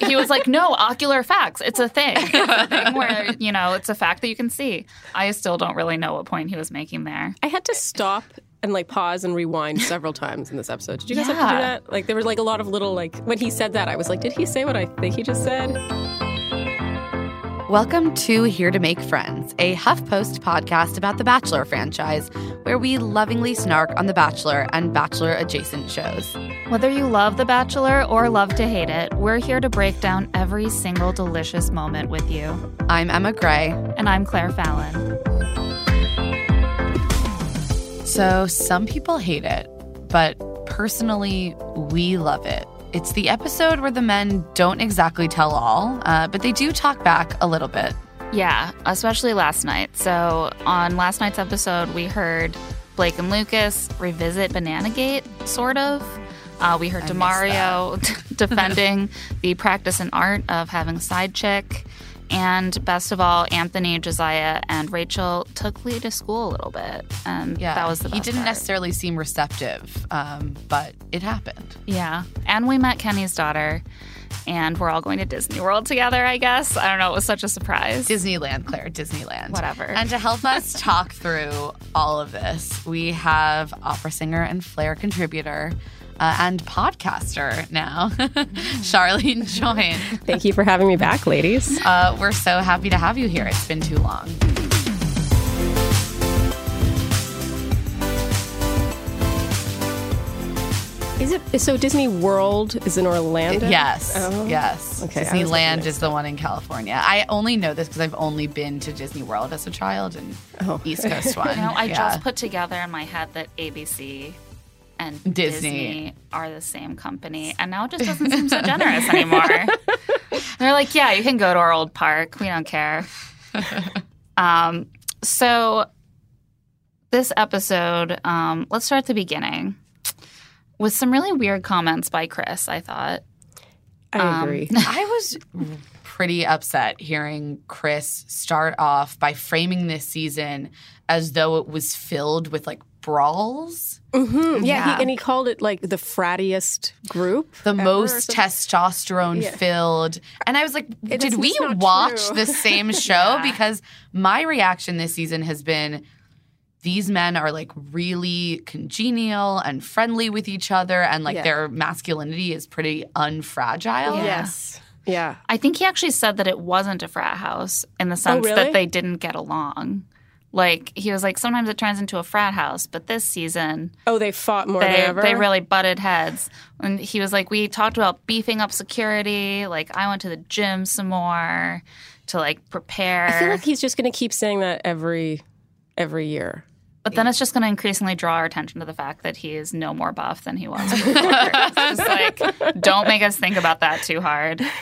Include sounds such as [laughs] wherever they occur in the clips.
he was like, no, ocular facts. It's a thing. [laughs] It's a thing where, you know, it's a fact that you can see. I still don't really know what point he was making there. I had to stop and like pause and rewind several times in this episode. Did you guys have to do that? Like there was like a lot of little like when he said that, I was like, did he say what I think he just said? Welcome to Here to Make Friends, a HuffPost podcast about the Bachelor franchise, where we lovingly snark on The Bachelor and Bachelor adjacent shows. Whether you love The Bachelor or love to hate it, we're here to break down every single delicious moment with you. I'm Emma Gray. And I'm Claire Fallon. So, some people hate it, but personally, we love it. It's the episode where the men don't exactly tell all, uh, but they do talk back a little bit. Yeah, especially last night. So, on last night's episode, we heard Blake and Lucas revisit Bananagate, sort of. Uh, we heard I Demario [laughs] defending the practice and art of having a side chick. And best of all, Anthony, Josiah, and Rachel took Lee to school a little bit. And Yeah, that was the he didn't part. necessarily seem receptive, um, but it happened. Yeah. And we met Kenny's daughter. And we're all going to Disney World together, I guess. I don't know. It was such a surprise. Disneyland, Claire, Disneyland. Whatever. And to help us [laughs] talk through all of this, we have opera singer and Flare contributor uh, and podcaster now, [laughs] Sharleen Joynt. Thank you for having me back, ladies. Uh, we're so happy to have you here. It's been too long. Is it so Disney World is in Orlando? Yes, Oh. yes. Okay, I was Disneyland is the one in California. I only know this because I've only been to Disney World as a child and Oh. East Coast [laughs] one. You know, I Yeah. just put together in my head that ABC and Disney. Disney. are the same company, and now it just doesn't seem so generous anymore. [laughs] They're like, yeah, you can go to our old park. We don't care. [laughs] um, so this episode, um, let's start at the beginning with some really weird comments by Chris. I thought. I agree. [laughs] I was pretty upset hearing Chris start off by framing this season as though it was filled with like brawls. Mhm. Yeah, Yeah. He, and he called it like the frattiest group. the ever most testosterone Yeah. filled. And I was like, It did we watch true. the same [laughs] show? Because my reaction this season has been these men are like really congenial and friendly with each other, and like Yeah. their masculinity is pretty unfragile. Yeah. Yes. Yeah. I think he actually said that it wasn't a frat house in the sense really? that they didn't get along. Like he was like, sometimes it turns into a frat house, but this season Oh, they fought more than they ever. they really butted heads. And he was like, we talked about beefing up security. Like I went to the gym some more to like prepare. I feel like he's just going to keep saying that every every year. but then it's just going to increasingly draw our attention to the fact that he is no more buff than he was before. [laughs] it's just like, don't make us think about that too hard. [laughs]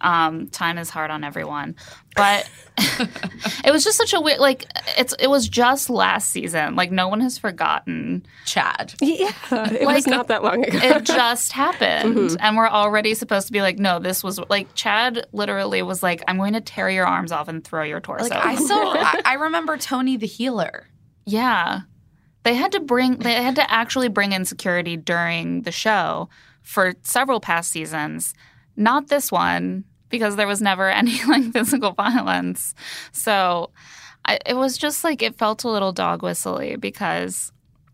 Um, time is hard on everyone, but [laughs] it was just such a weird. Like it's it was just last season. Like no one has forgotten. Chad. Yeah, it was not that long ago. It just [laughs] happened, Mm-hmm. and we're already supposed to be like, no, this was like Chad. Literally was like, I'm going to tear your arms off and throw your torso. Like I still, [laughs] I, I remember Tony the healer. Yeah. They had to bring they had to actually bring in security during the show for several past seasons. Not this one because there was never [laughs] any like physical violence. So I, it was just like it felt a little dog whistly because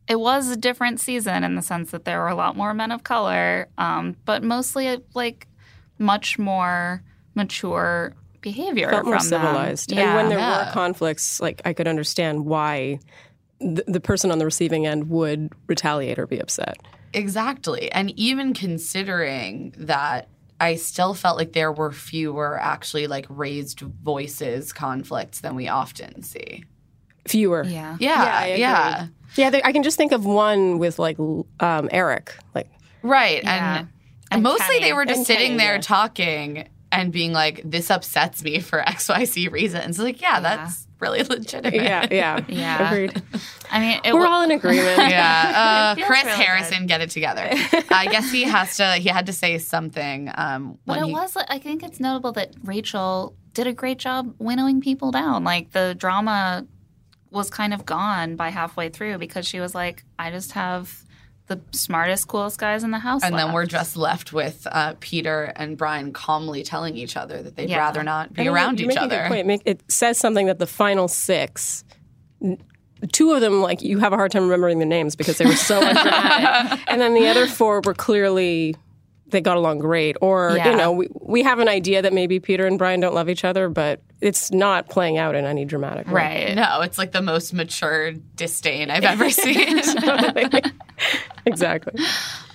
it was a different season in the sense that there were a lot more men of color, um, but mostly like much more mature behavior felt more from them. civilized. Yeah. And when there Yeah. were conflicts, like I could understand why the, the person on the receiving end would retaliate or be upset. Exactly. And even considering that I still felt like there were fewer actually like raised voices conflicts than we often see. Fewer. yeah. Yeah. Yeah, I Yeah. Yeah, there, I can just think of one with like um, Eric. Like, Right. Yeah. And, And mostly Kenny. they were just And sitting Kenny, there yeah. talking and being like, this upsets me for XYZ reasons. Like, yeah, that's really [laughs] legitimate. yeah, yeah, Yeah. Agreed. I mean, it We're wa- all in agreement. [laughs] Yeah, [laughs] uh, Chris real Harrison, get it together. I guess he has to. He had to say something. Um, But when it he, was, I think it's notable that Rachel did a great job winnowing people down. Like the drama was kind of gone by halfway through because she was like, I just have the smartest, coolest guys in the house. And then we're just left with uh, Peter and Brian calmly telling each other that they'd Yeah. rather not be I mean, around each make a good other. point. It make- It says something that the final six, n- two of them, like you have a hard time remembering the names because they were so [laughs] undramatic, and then the other four were clearly they got along great. Or Yeah. you know, we we have an idea that maybe Peter and Brian don't love each other, but it's not playing out in any dramatic way. right. No, it's like the most mature disdain I've ever [laughs] seen. [laughs] [laughs] exactly.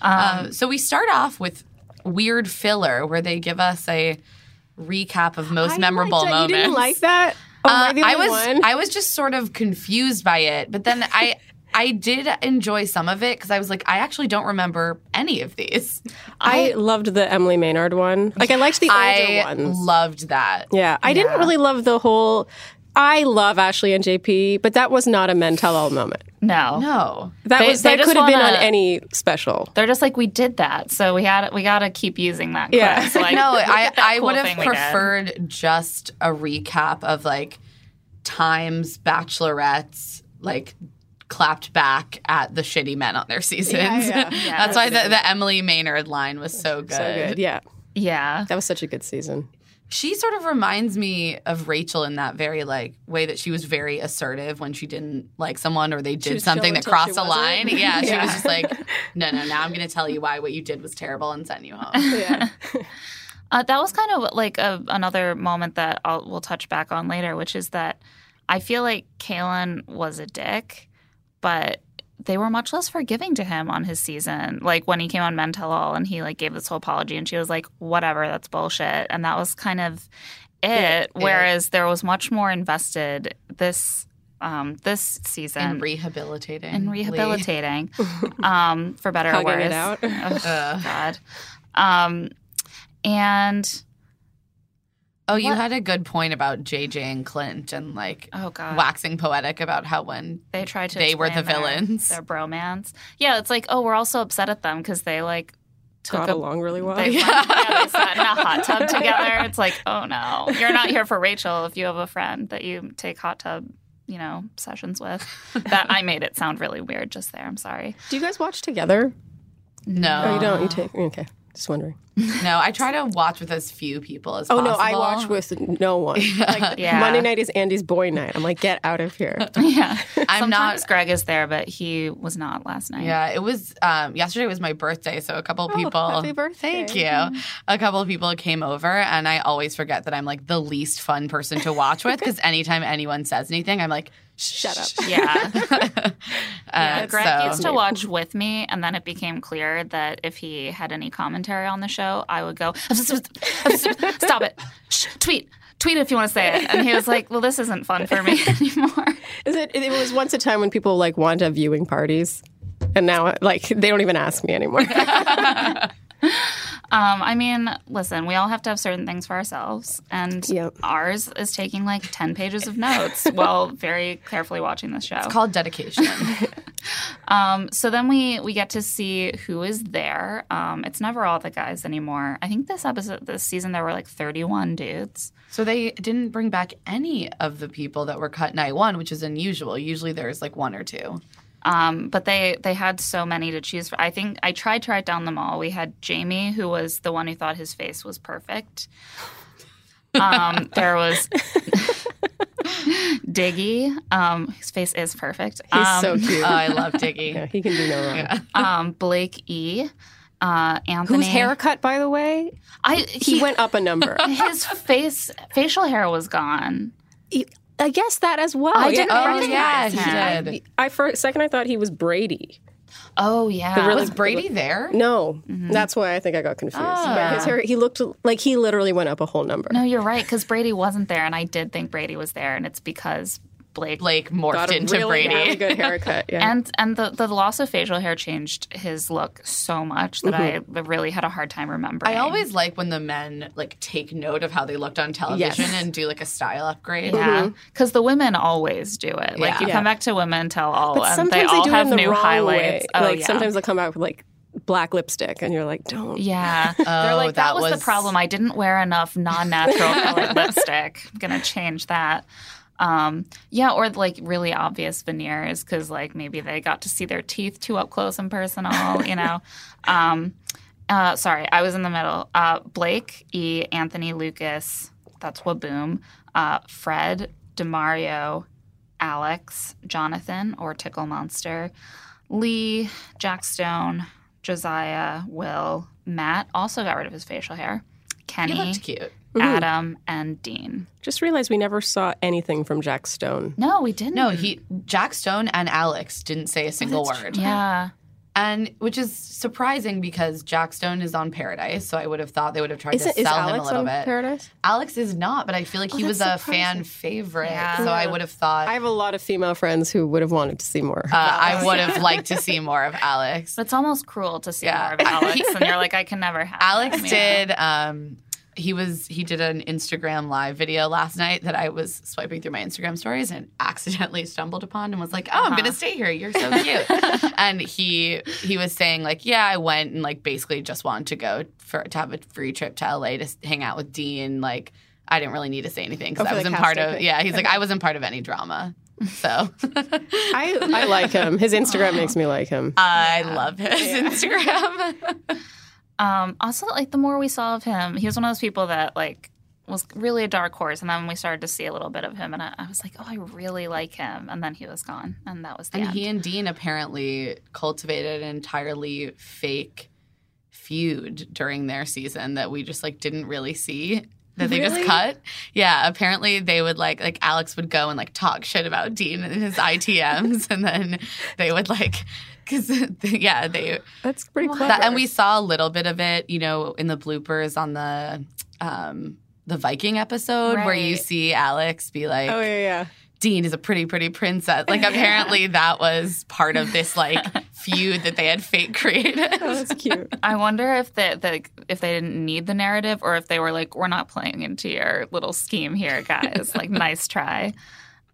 Um, so we start off with weird filler where they give us a recap of most memorable liked moments. You didn't like that? Oh, am I Uh, I was one? I was just sort of confused by it, but then I [laughs] I did enjoy some of it because I was like, I actually don't remember any of these. I loved the Emily Maynard one. Like I liked the older I ones. loved that. Yeah, I didn't really love the whole. I love Ashley and JP, but that was not a men tell all moment. No. No. That They- was they that could have been on any special. They're just like we did that, so we had we got to keep using that. Yeah. clip. [laughs] So, like, No, I at I cool would have thing we did. preferred just a recap of like times bachelorettes like clapped back at the shitty men on their seasons. yeah. [laughs] That's why the, the Emily Maynard line was so good. So good, yeah. Yeah. That was such a good season. She sort of reminds me of Rachel in that very like way that she was very assertive when she didn't like someone or they did something that crossed she a line. Yeah, she was just like, [laughs] no, no, now I'm going to tell you why what you did was terrible and send you home. [laughs] Yeah, [laughs] Uh, that was kind of like a, another moment that I'll, we'll touch back on later, which is that I feel like Kalon was a dick, but they were much less forgiving to him on his season. Like when he came on Men Tell All and he like gave this whole apology, and she was like, "Whatever, that's bullshit," and that was kind of it. Whereas there was much more invested this um, this season and rehabilitating. in Lee. rehabilitating, [laughs] um, for better or worse. it out. [laughs] Oh, God. Um, and Oh, you What- had a good point about JJ and Clint and like oh god, waxing poetic about how when they tried to. they were the their- villains. Their, bromance. Yeah, it's like oh, we're all so upset at them because they like took got a. along really well. They, [laughs] yeah, they sat in a hot tub [laughs] together. It's like, oh no, you're not here for Rachel if you have a friend that you take hot tub, you know, sessions with. That I made it sound really weird just there. I'm sorry. Do you guys watch together? no, Oh, you don't. You take okay. Just wondering. [laughs] no, I try to watch with as few people as Oh possible. Oh no, I watch with no one. [laughs] Like Yeah. Monday night is Andy's boy night. I'm like, get out of here. [laughs] Yeah, I'm not- Sometimes Greg is there, but he was not last night. Yeah, it was um, yesterday was my birthday, so a couple people. Oh, happy birthday. Thank you. A couple of people came over, and I always forget that I'm like the least fun person to watch with because anytime anyone says anything, I'm like, Shut up. Yeah. uh, Greg so- used to watch with me, and then it became clear that if he had any commentary on the show, I would go, [laughs] "Stop it! Shh, tweet, tweet if you want to say it." And he was like, "Well, this isn't fun for me [laughs] anymore." Is it? It was once a time when people like want to have viewing parties, and now like they don't even ask me anymore. [laughs] Um, I mean, listen, we all have to have certain things for ourselves, and Yep. ours is taking like ten pages of notes while very carefully watching this show. It's called dedication. [laughs] Um, so then we we get to see who is there. Um, it's never all the guys anymore. I think this episode, this season, there were like thirty one dudes. so they didn't bring back any of the people that were cut night one, which is unusual. Usually there's like one or two. Um, but they they had so many to choose from. I think I tried to write down them all. We had Jamie, who was the one who thought his face was perfect. Um, [laughs] there was [laughs] Diggy. Um, his face is perfect. He's um, so cute. Oh, I love Diggy. yeah, he can do no wrong. um, Blake E. Uh, Anthony. Whose haircut, by the way, I he, he, went up a number. [laughs] his face facial hair was gone. I guess that as well. I didn't Oh recognize yeah, him. he did. I for a second I thought he was Brady. Oh yeah. really- Was Brady there? No, Mm-hmm. that's why I think I got confused. Ah. But his hair, he looked like he literally went up a whole number. no, you're right because Brady wasn't there, and I did think Brady was there, and it's because Blake. Blake morphed got a into really, Brady. really good [laughs] haircut. Yeah. And and the, the loss of facial hair changed his look so much that Mm-hmm. I really had a hard time remembering. I always like when the men like take note of how they looked on television Yes. and do like a style upgrade. yeah, because the women always do it. Like Yeah. you Yeah. come back to women tell all, but and sometimes they all do have it in the new wrong highlights. way. Oh like yeah. sometimes they'll come out with like black lipstick, and you're like, don't. Yeah, [laughs] they're Oh, like that, that was, was- the problem. I didn't wear enough non-natural [laughs] colored lipstick. I'm gonna change that. Um, yeah, or like really obvious veneers because like maybe they got to see their teeth too up close and personal, you know. [laughs] Um, uh, sorry, I was in the middle. Uh, Blake E. Anthony Lucas, that's Waboom. Uh, Fred Demario, Alex Jonathan or Tickle Monster, Lee Jack Stone, Josiah Will Matt also got rid of his facial hair. He Kenny, looked cute. Adam, and Dean. Just realized we never saw anything from Jack Stone. No, we didn't. No, he Jack Stone and Alex didn't say a single word. Yeah. And which is surprising because Jack Stone is on Paradise, so I would have thought they would have tried Is, to it, is sell him a little on bit. Paradise? Alex is not, but I feel like he was a that's fan favorite, Yeah. so I would have thought I have a lot of female friends who would have wanted to see more. uh, I would have [laughs] liked to see more of Alex. But it's almost cruel to see Yeah. more of Alex, and you're [laughs] like, I can never have. Alex him, did. Um, he was he did an Instagram live video last night that I was swiping through my Instagram stories and [laughs] accidentally stumbled upon and was like, "Oh, I'm gonna stay here. You're so cute." [laughs] and he he was saying like, "Yeah, I went and like basically just wanted to go for to have a free trip to LA to hang out with Dean. Like, I didn't really need to say anything because Oh, I wasn't part of. thing. Yeah, he's like, I wasn't part of any drama. So [laughs] I, I like him. His Instagram makes me like him. I love his Instagram. Um, also, like the more we saw of him, he was one of those people that like was really a dark horse, and then we started to see a little bit of him, and I, I was like, oh, I really like him, and then he was gone, and that was the And end. he and Dean apparently cultivated an entirely fake feud during their season that we just like didn't really see. That they just cut. Yeah, apparently they would like like Alex would go and like talk shit about Dean and his ITMs, [laughs] and then they would like [laughs] because [laughs] yeah they That's pretty clever. that, and we saw a little bit of it, you know, in the bloopers on the um the Viking episode where you see Alex be like, oh yeah, yeah. Dean is a pretty, pretty princess. Like [laughs] apparently that was part of this like feud that they had fake created. Oh, that's cute. I wonder if they, the if they didn't need the narrative, or if they were like, we're not playing into your little scheme here, guys. like, nice try.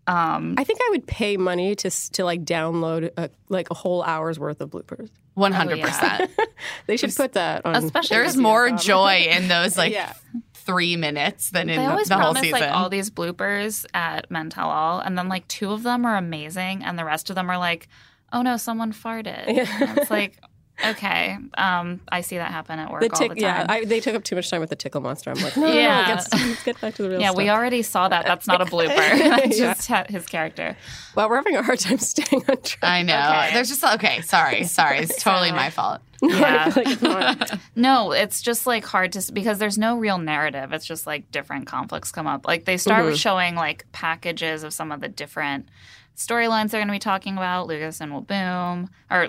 Um, I think I would pay money to to like download a, like a whole hour's worth of bloopers. One hundred percent. [laughs] They should put that on. especially There's more [laughs] joy in those like Yeah. three minutes than in They always the whole promise season. like all these bloopers at Men Tell All, and then like two of them are amazing, and the rest of them are like, oh no, someone farted. And It's like, okay, um, I see that happen at work the all the time. yeah, I, they took up too much time with the tickle monster. I'm like, no, no, Yeah. no, let's, let's get back to the real stuff. yeah, stuff. we already saw that. That's not a [laughs] blooper. [laughs] That's Yeah. just ha- his character. Well, we're having a hard time [laughs] staying on track. I know. Okay. There's just okay. Sorry, sorry. It's totally my fault. Yeah. Like. No, it's just like hard to because there's no real narrative. It's just like different conflicts come up. Like they start with showing like packages of some of the different storylines they're going to be talking about. Lucas and Waboom, or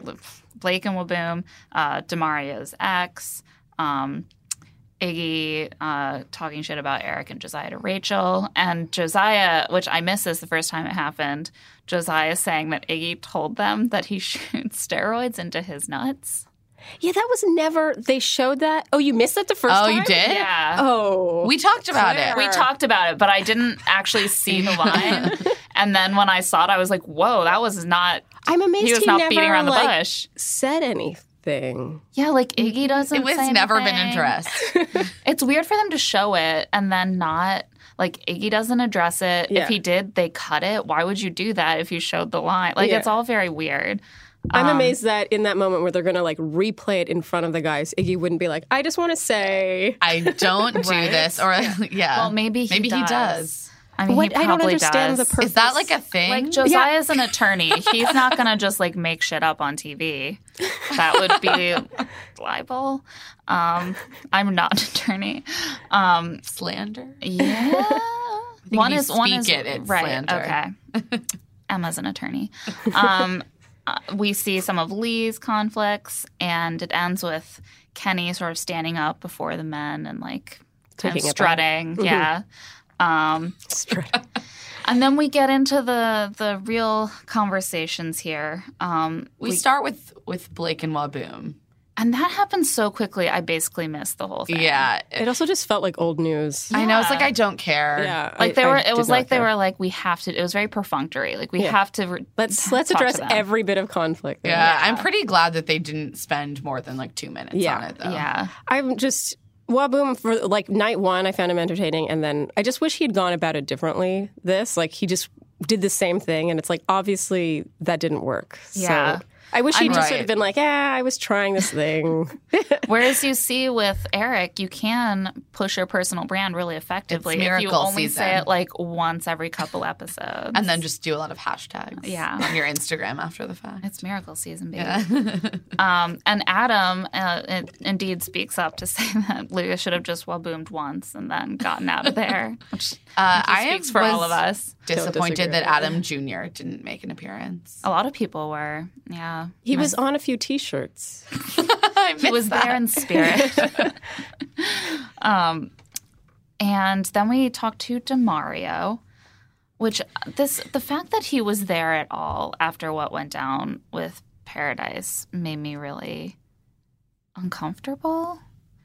Blake and Waboom, uh, Demario's ex, um, Iggy uh, talking shit about Eric and Josiah to Rachel, and Josiah, which I missed this the first time it happened. Josiah saying that Iggy told them that he [laughs] shoots steroids into his nuts. Yeah, that was never. They showed that. Oh, you missed that the first Oh, time. you did? Yeah. Oh, We talked about Claire. it. We talked about it, but I didn't actually see the [laughs] line. and then when I saw it, I was like, "Whoa, that was not." I'm amazed He was not never, beating around the like, bush. Said anything? Yeah, like Iggy doesn't. It was say never been addressed. [laughs] It's weird for them to show it and then not. Like Iggy doesn't address it. Yeah. If he did, they cut it. Why would you do that if you showed the line? Like Yeah. it's all very weird. I'm Um, amazed that in that moment where they're gonna like replay it in front of the guys, Iggy wouldn't be like, "I just want to say." I don't do [laughs] Right? this, or [laughs] yeah. Well, maybe he maybe does. he does. I mean, What he I don't probably understand does. the purpose. Is that like a thing? Like Josiah's an attorney. He's not gonna just like make shit up on TV. That would be [laughs] libel. Um, I'm not an attorney. Um, slander? yeah. [laughs] think one if you is one is it, it's right. slander. Okay. [laughs] Emma's an attorney. Um, uh, we see some of Lee's conflicts, and it ends with Kenny sort of standing up before the men and like kind Taking of it back. strutting. Yeah. Um, [laughs] and then we get into the the real conversations here. Um, We, start with with Blake and Waboom. and that happens so quickly. I basically missed the whole thing. Yeah, It also just felt like old news. I know. It's like I don't care. Yeah, like they I were. did It was not like they care. were like we have to. It was very perfunctory. Like we Yeah. have to. Re- Let's let's talk to address them. every bit of conflict. there. Yeah, I'm pretty glad that they didn't spend more than like two minutes Yeah. on it, though. Yeah. I'm just Waboom for like night one, I found him entertaining, and then I just wish he had gone about it differently. This, like, he just did the same thing, and it's like obviously that didn't work. Yeah. So I wish he'd just sort Right. of been like, "Yeah, I was trying this thing." [laughs] Whereas you see with Eric, you can push your personal brand really effectively It's if you miracle only say it like once every couple episodes. And then just do a lot of hashtags Yeah. on your Instagram after the fact. it's miracle season, baby. [laughs] um, and Adam uh, it indeed speaks up to [laughs] say that Luca should have just well boomed once and then gotten out of there, which Uh, he I speaks for all of us. Disappointed that. Adam Jr. didn't make an appearance. A lot of people were, yeah. he was on a few T-shirts. [laughs] He was there in spirit. [laughs] um, and then we talked to Demario, which this the fact that he was there at all after what went down with Paradise made me really uncomfortable.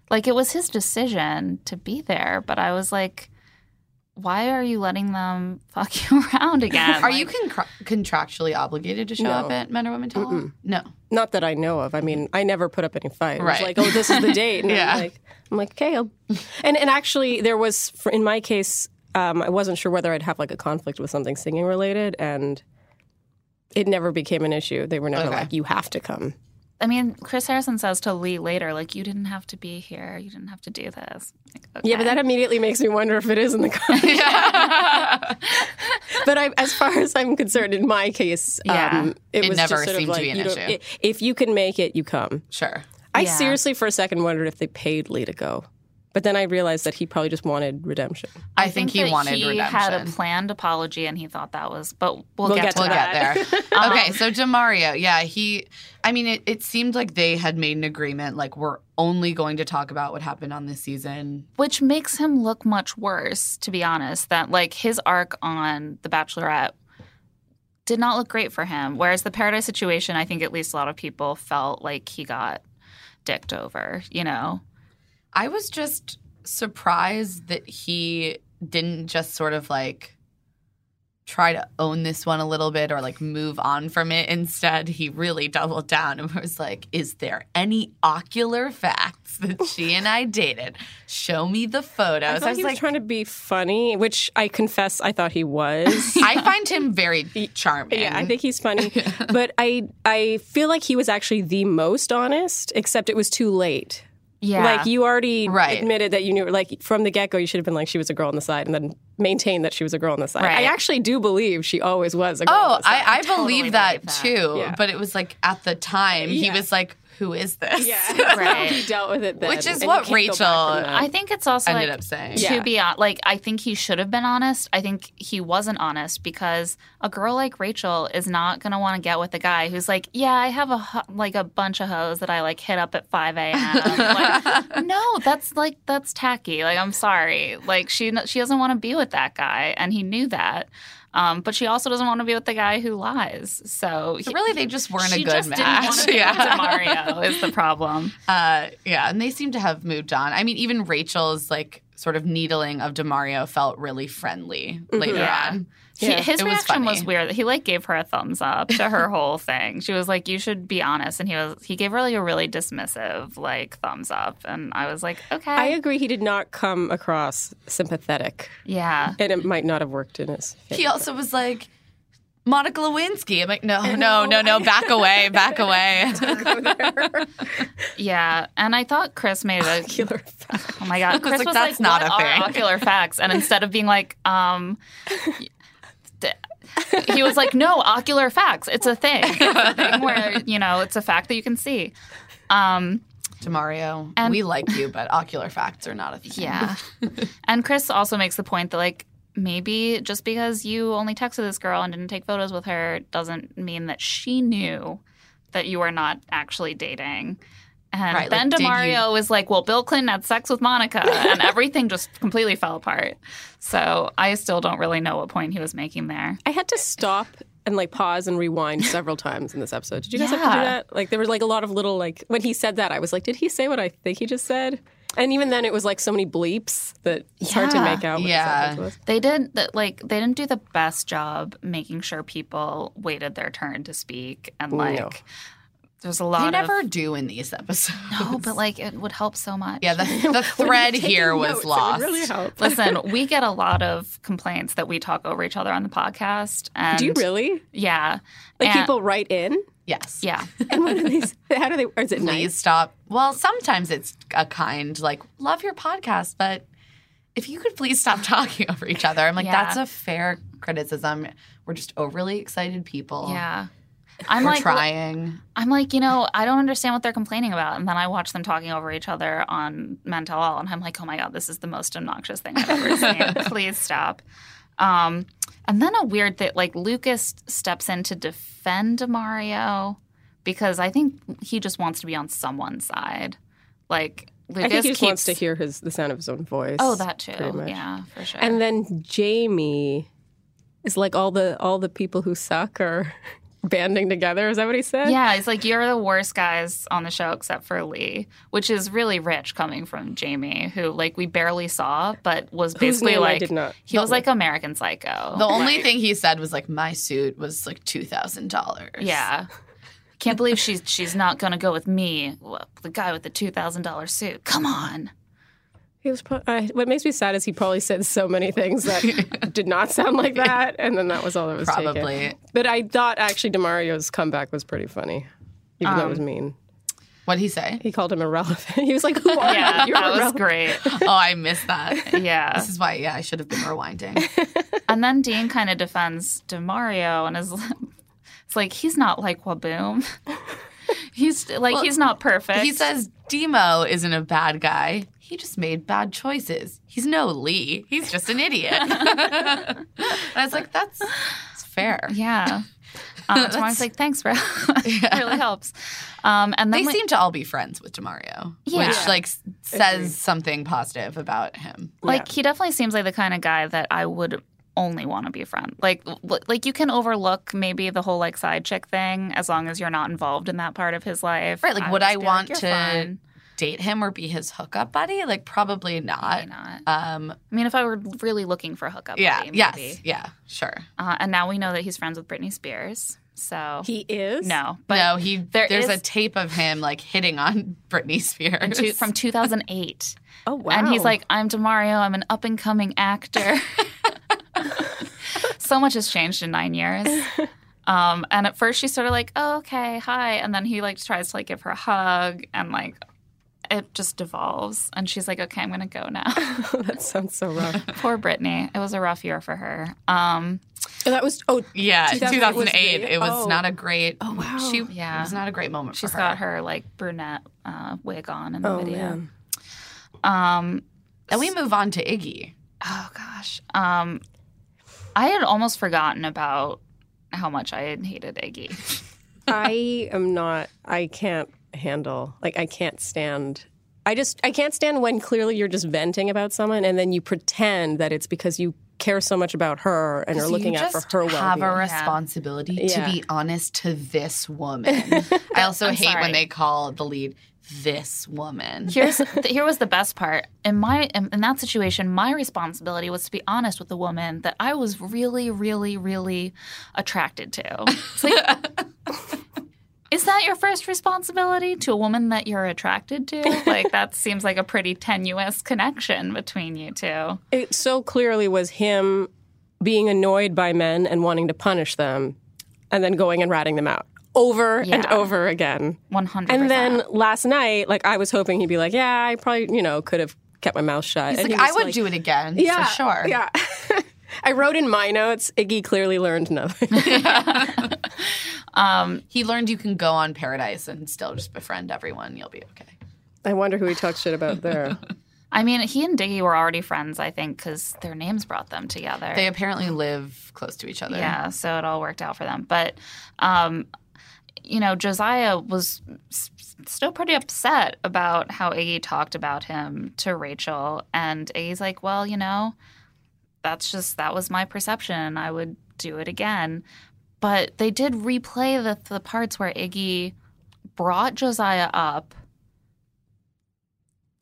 Like it was his decision to be there, but I was like, why are you letting them fuck [laughs] you around again? Are Like, you con- contractually obligated to show No. up at Men or Women Tell? No. Not that I know of. I mean, I never put up any fight. It was Right. like, oh, this is the [laughs] date. And Yeah. I'm like, I'm like, okay. I'll... And and actually, there was for, in my case, um, I wasn't sure whether I'd have like a conflict with something singing related, and it never became an issue. They were never Okay. like, you have to come. I mean, Chris Harrison says to Lee later, like, you didn't have to be here. You didn't have to do this. Like, Yeah, but that immediately makes me wonder if it is in the [laughs] contract. but I, as far as I'm concerned, in my case, Yeah. um, it, It was never seemed of to be an issue. if you can make it, you come. Sure. I Yeah. seriously, for a second, wondered if they paid Lee to go. But then I realized that he probably just wanted redemption. I, think, he that wanted he redemption. He had a planned apology, and he thought that was. But we'll, We'll get, get to to We'll that. get there. [laughs] [laughs] Um, okay, so Demario, yeah, he. I mean, it, it seemed like they had made an agreement, like we're only going to talk about what happened on this season. Which makes him look much worse, to be honest. That like his arc on The Bachelorette did not look great for him. Whereas the Paradise situation, I think at least a lot of people felt like he got dicked over. You know. I was just surprised that he didn't just sort of like try to own this one a little bit or like move on from it. Instead, he really doubled down and was like, Is there any ocular facts that she and I dated? Show me the photos. I I, was he was like, trying to be funny, which I confess I thought he was. [laughs] I find him very [laughs] charming. yeah, I think he's funny, [laughs] but I I feel like he was actually the most honest, except it was too late. Yeah. Like you already Right. admitted that you knew, like from the get go, you should have been like she was a girl on the side, and then maintained that she was a girl on the side. Right. I actually do believe she always was a girl. Oh, on the side. I, I totally believe that believe that. too. Yeah. But it was like at the time, he was like, Who is this? yeah, [laughs] Right. he dealt with it then, Which is what can't go back Rachel- I think it's also Ended like, up saying. to Yeah. be honest, like I think he should have been honest. I think he wasn't honest because a girl like Rachel is not going to want to get with a guy who's like, yeah, I have a like a bunch of hoes that I like hit up at five a.m. [laughs] like, no, that's like that's tacky. Like I'm sorry, like she she doesn't want to be with that guy, and he knew that. Um, but she also doesn't want to be with the guy who lies. So, So really, they just weren't a good match. didn't want to [laughs] yeah. Mario is the problem. Uh, yeah, and they seem to have moved on. I mean, even Rachel's like sort of needling of Demario felt really friendly mm-hmm. later Yeah. on. He, Yeah. his It reaction was, funny. weird. He like gave her a thumbs up to her whole thing. She was like, "You should be honest," and he was he gave her like a really dismissive like thumbs up, and I was like, "Okay, I agree. He did not come across sympathetic, yeah." and it might not have worked in his. Favor. He also was like. Monica Lewinsky. I'm like, no, no, no, no, back away, [laughs] back away. Yeah, and I thought Chris made a. Ocular fact. Oh my god, Chris like, was "That's like, not "What a are thing." ocular facts?" And instead of being like, um, he was like, "No, ocular facts. It's a thing. It's a thing where you know it's a fact that you can see." Um, Mario, And- we like you, but ocular facts are not a thing. Yeah. and Chris also makes the point that, like, maybe just because you only texted this girl and didn't take photos with her doesn't mean that she knew that you were not actually dating. And Right, then like, Demario was like, well, Bill Clinton had sex with Monica, [laughs] and everything just completely fell apart. So I still don't really know what point he was making there. I had to stop and like pause and rewind [laughs] several times in this episode. Did you guys have to do that? Like there was like a lot of little like when he said that, I was like, did he say what I think he just said? And even then, it was like so many bleeps that it's hard to make out. What Yeah. the sentence was. They did that like they didn't do the best job making sure people waited their turn to speak and like No. there's a lot They never of do in these episodes. no, but like it would help so much. yeah, the, [laughs] the thread here was Notes, it lost. really help. [laughs] Listen, we get a lot of complaints that we talk over each other on the podcast. And Do you really? Yeah. Like And- people write in, Yes. Yeah. [laughs] and what do these? How do they? Or is it Please nice? stop. Well, sometimes it's a kind like love your podcast, but if you could please stop [laughs] talking over each other. I'm like Yeah. that's a fair criticism. We're just overly excited people. Yeah. I'm We're like trying. I'm like, you know, I don't understand what they're complaining about. And then I watch them talking over each other on Men Tell All, and I'm like, oh my God, this is the most obnoxious thing I've ever seen. [laughs] Please stop. Um, and then a weird thing, like Lucas steps in to defend Mario because I think he just wants to be on someone's side. Like Lucas I think he just keeps, wants to hear his the sound of his own voice. Oh, that too. Yeah, for sure. And then Jamie is like all the all the people who suck are banding together. Is that what he said? Yeah, he's like you're the worst guys on the show except for Lee, which is really rich coming from Jamie, who like we barely saw, but was basically like did not. he was like American Psycho. The only thing he said was like my suit was like two thousand dollars. yeah. Can't believe she's she's not gonna go with me, the guy with the two thousand dollar suit. Come on. He was. Pro- uh, what makes me sad is he probably said so many things that [laughs] did not sound like that, and then that was all that was taken. Probably. But I thought actually Demario's comeback was pretty funny, even though it was Um, mean. What did he say? He called him irrelevant. [laughs] He was like, "Who are Yeah, you? You're that was great. oh, I missed that. [laughs] Yeah. This is why, yeah, I should have been rewinding. And then Dean kind of defends DeMario and is it's like he's not like Waboom. He's like he's not perfect. He says Demo isn't a bad guy. He just made bad choices. He's no Lee. He's just an idiot. [laughs] and I was like, that's, that's fair. Yeah. [laughs] Um, so I was like, thanks, bro. [laughs] it really helps. Um, and then They we- seem to all be friends with Demario, Yeah. which like s- says something positive about him. like he definitely seems like the kind of guy that I would only want to be a friend. Like, like you can overlook maybe the whole like side chick thing as long as you're not involved in that part of his life. Right, like, would just I want "You're to fine." Date him or be his hookup buddy? Like, probably Maybe not. not. Um, I mean, if I were really looking for a hookup, yeah, buddy, yes, yeah, sure. Uh, and now we know that he's friends with Britney Spears. So He is. no, but no, he there there's a tape of him like hitting on [laughs] Britney Spears two, from [laughs] 2008. Oh wow. And he's like, I'm Demario. I'm an up and coming actor. [laughs] so much has changed in nine years. Um, and at first she's sort of like, oh, okay, hi. And then he like tries to like give her a hug and like it just devolves. And she's like, okay, I'm going to go now. [laughs] that sounds so rough. [laughs] Poor Britney. It was a rough year for her. Um, And that was oh Yeah, 2008 was 2008. the- It was oh. not a great. Oh, wow. She, Yeah. it was not a great moment. she's for got her like brunette uh, wig on in the oh video. man. Um, And we move on to Iggy. Oh gosh. Um I had almost forgotten about how much I had hated Iggy. [laughs] I am not. I can't handle. Like I can't stand. I just I can't stand when clearly you're just venting about someone and then you pretend that it's because you care so much about her and are looking you out for just her have a responsibility Yeah. to be honest to this woman. [laughs] I also I'm hate sorry. when they call the lead this woman. Here's [laughs] here was the best part. In my in, in that situation, my responsibility was to be honest with the woman that I was really, really, really attracted to. It's like, [laughs] is that your first responsibility to a woman that you're attracted to? [laughs] Like that seems like a pretty tenuous connection between you two. It so clearly was him being annoyed by men and wanting to punish them, and then going and ratting them out over and over again. One hundred. And then last night, like I was hoping he'd be like, "Yeah, I probably you know could have kept my mouth shut." He's And like, he I would do it again yeah, for sure. Yeah. [laughs] I wrote in my notes, Iggy clearly learned nothing. [laughs] [laughs] He learned you can go on Paradise and still just befriend everyone. You'll be okay. I wonder who he talked shit about there. [laughs] I mean, he and Diggy were already friends, I think, because their names brought them together. They apparently live close to each other. Yeah, so it all worked out for them. But, um, you know, Josiah was s- still pretty upset about how Iggy talked about him to Rachel. And Iggy's like, well, you know, that's just, that was my perception. I would do it again. But they did replay the, the parts where Iggy brought Josiah up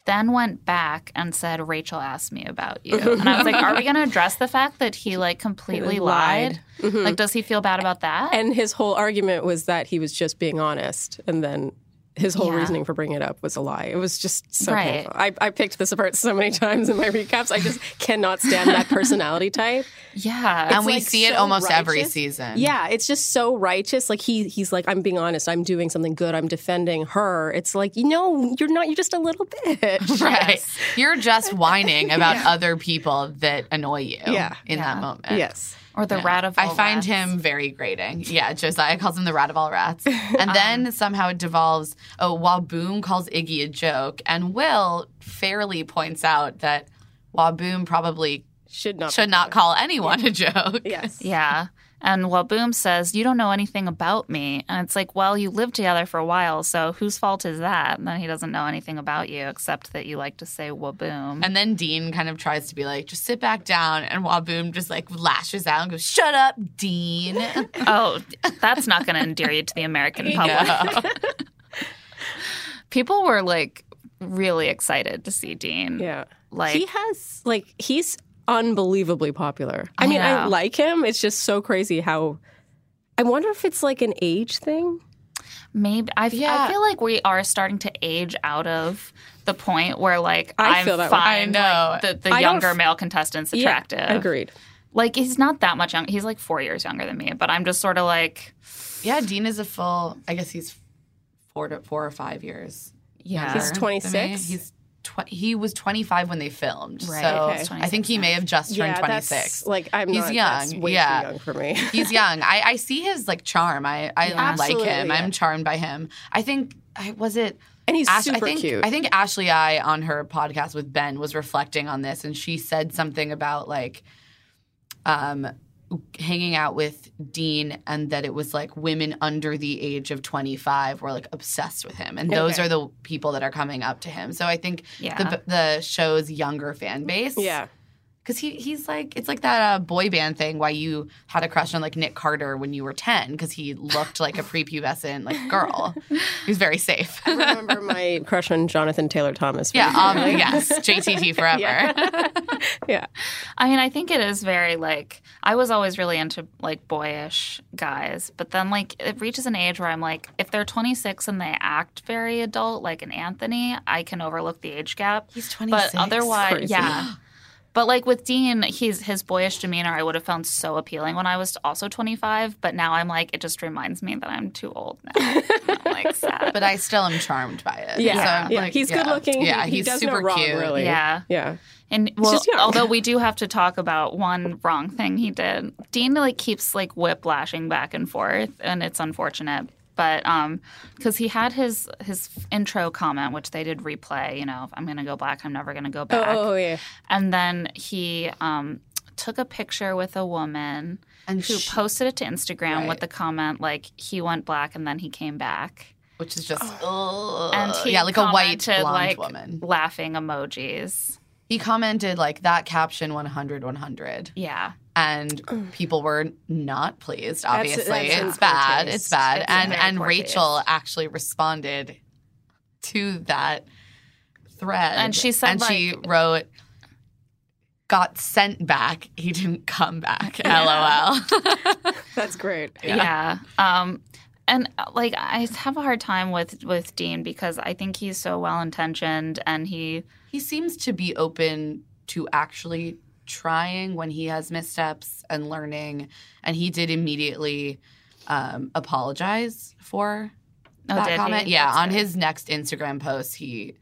then went back and said, Rachel asked me about you. And I was like, are we going to address the fact that he like completely lied? lied. Mm-hmm. Like, does he feel bad about that? And his whole argument was that he was just being honest, and then his whole Yeah. reasoning for bringing it up was a lie. It was just so Right. painful. I, I picked this apart so many [laughs] times in my recaps. I just cannot stand that personality type. yeah. and we like, see it so almost every season. Yeah, it's just so righteous. Like he he's like, I'm being honest. I'm doing something good. I'm defending her. It's like, you know, you're not. You're just a little bitch. [laughs] Right. You're just whining about [laughs] other people that annoy you Yeah. in Yeah. that moment. Yes. Or the Yeah. rat of all I find rats. him very grating. Yeah, Josiah calls him the rat of all rats. [laughs] And then somehow it devolves, oh, Waboom calls Iggy a joke. And Will fairly points out that Waboom probably Should not. should not there. call anyone a joke. Yes. Yeah. And Waboom says, You don't know anything about me. And it's like, Well, you lived together for a while, so whose fault is that? And then he doesn't know anything about you except that you like to say Waboom. And then Dean kind of tries to be like, just sit back down. And Waboom just like lashes out and goes, shut up, Dean. [laughs] oh, that's not going to endear you to the American [laughs] public. Yeah. People were like really excited to see Dean. Yeah. Like, he has like he's unbelievably popular. I I mean, I like him. It's just so crazy how. I wonder if it's like an age thing. maybe I, f- Yeah. I feel like we are starting to age out of the point where like I I'm feel that way. fine, I know. like, the, the I younger f- male contestants attractive. Yeah, agreed. Like he's not that much young. He's like four years younger than me, but I'm just sort of like, yeah, Dean is a full, I guess he's four to four or five years. yeah, He's 26? He's tw- he was 25 when they filmed. Right, So okay. I think he may have just turned yeah, 26. that's like I'm He's not, young, yeah. too young for me. [laughs] He's young. I, I see his like charm. I, I Yeah. like him. yeah. I'm charmed by him. I think I was it and he's Ash- super I think cute. I think Ashley I on her podcast with Ben was reflecting on this and she said something about like um hanging out with Dean and that it was like women under the age of 25 were like obsessed with him and those are the people that are coming up to him. So I think Yeah. the the show's younger fan base yeah. Because he he's like it's like that uh, boy band thing why you had a crush on like Nick Carter when you were ten because he looked like a prepubescent like girl. he was very safe. I remember my crush on Jonathan Taylor Thomas. yeah, um, yes, JTT [laughs] forever. Yeah. [laughs] yeah. I mean, I think it is very like I was always really into like boyish guys, but then like it reaches an age where I'm like, if they're 26 and they act very adult, like an Anthony, I can overlook the age gap. He's 26. But otherwise, Crazy. yeah. But like with Dean, he's his boyish demeanor I would have found so appealing when I was also 25, but now I'm like it just reminds me that I'm too old now. I'm like [laughs] sad. But I still am charmed by it. Yeah. So yeah. like, he's yeah. good looking. Yeah, he, he he's does super no wrong, cute. Really. Yeah. Yeah. And well, although we do have to talk about one wrong thing he did, Dean like keeps like whiplashing back and forth, and it's unfortunate. But um, because he had his his intro comment, which they did replay, you know, I'm gonna go black, I'm never gonna go Oh, back, oh, yeah. and then he um took a picture with a woman And who sh- posted it to Instagram Right. with the comment like he went black and then he came back, which is just ugh. and he yeah, like a white blonde like, woman. laughing emojis. He commented like that caption 100 100. Yeah, and people were not pleased. Obviously, that's in it's bad. It's bad. It's and and Rachel taste. actually responded to that thread, And she said, and she wrote. Got sent back. He didn't come back. [laughs] LOL. [laughs] That's great. yeah. Um, and uh, like I have a hard time with with Dean because I think he's so well intentioned and he he seems to be open to actually trying when he has missteps and learning. And he did immediately um, apologize for Oh, that did he? comment. Yeah, That's on good. his next Instagram post, he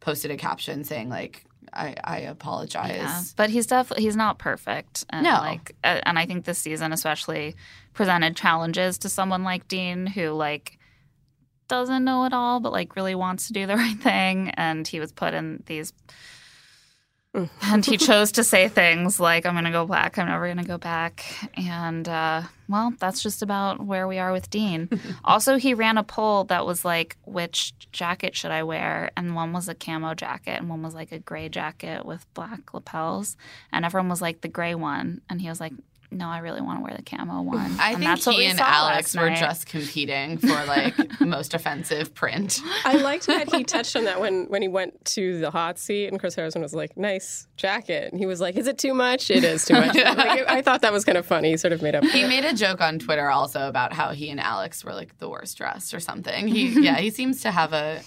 posted a caption saying like, "I, I apologize." Yeah, but he's definitely he's not perfect. And No. like, and I think this season especially presented challenges to someone like Dean who like doesn't know it all, but like really wants to do the [laughs] right thing. And he was put in these, [laughs] and he chose to say things like, "I'm going to go black. I'm never going to go back." And uh, well, that's just about where we are with Dean. [laughs] also, he ran a poll that was like, "Which jacket should I wear?" And one was a camo jacket, and one was like a gray jacket with black lapels. And everyone was like, "The gray one," and he was like. No, I really want to wear the camo one. I and think that's what he we and Alex were just competing for like [laughs] most offensive print. I liked that he touched on that when, when he went to the hot seat, and Chris Harrison was like, "Nice jacket," and he was like, "Is it too much? It is too much." [laughs] like, I thought that was kind of funny. He sort of made up. He made a joke on Twitter also about how he and Alex were like the worst dressed or something. He [laughs] yeah, he seems to have a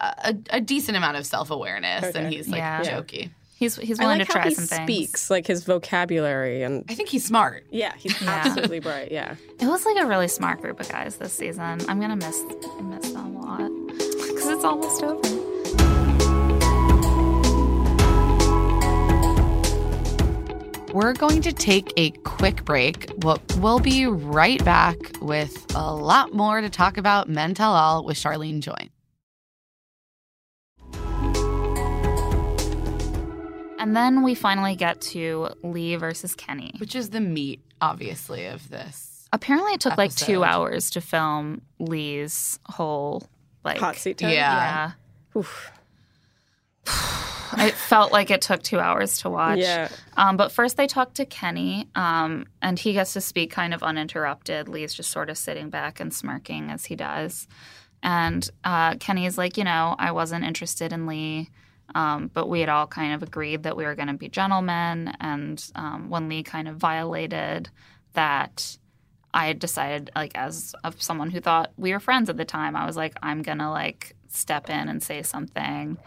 a, a decent amount of self awareness and he's like Yeah. jokey. He's he's I willing like to how try he some things. speaks, like his vocabulary, and I think he's smart. yeah, he's absolutely bright. Yeah, It was like a really smart group of guys this season. I'm gonna miss miss them a lot because it's almost over. We're going to take a quick break. We'll, we'll be right back with a lot more to talk about Men Tell All with Sharleen Joynt. And then we finally get to Lee versus Kenny. which is the meat, obviously, of this. Apparently, it took like two hours to film Lee's whole like hot seat time. Yeah. Yeah, Oof. [sighs] it felt like it took two hours to watch. yeah. Um, but first, they talk to Kenny, um, and he gets to speak kind of uninterrupted. Lee's just sort of sitting back and smirking as he does. And uh, Kenny's like, you know, I wasn't interested in Lee, um, but we had all kind of agreed that we were going to be gentlemen. And um, when Lee kind of violated that, I decided, like, as of someone who thought we were friends at the time, I was like, I'm gonna like step in and say something,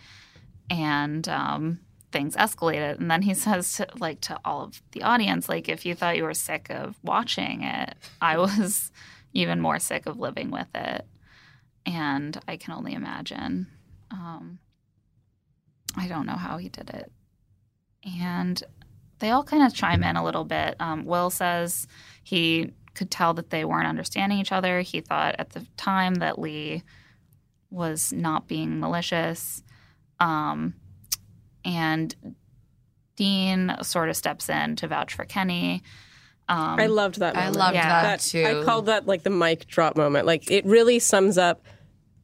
and um, things escalated. And then he [laughs] says, to, like, to all of the audience, like, if you thought you were sick of watching it, I [laughs] was even more sick of living with it, and I can only imagine. Um, I don't know how he did it, and they all kind of chime in a little bit. Um, Will says he could tell that they weren't understanding each other. He thought at the time that Lee was not being malicious. Um, and Dean sort of steps in to vouch for Kenny. Um, I loved that. I loved Yeah. that, too. I called that like the mic drop moment. Like it really sums up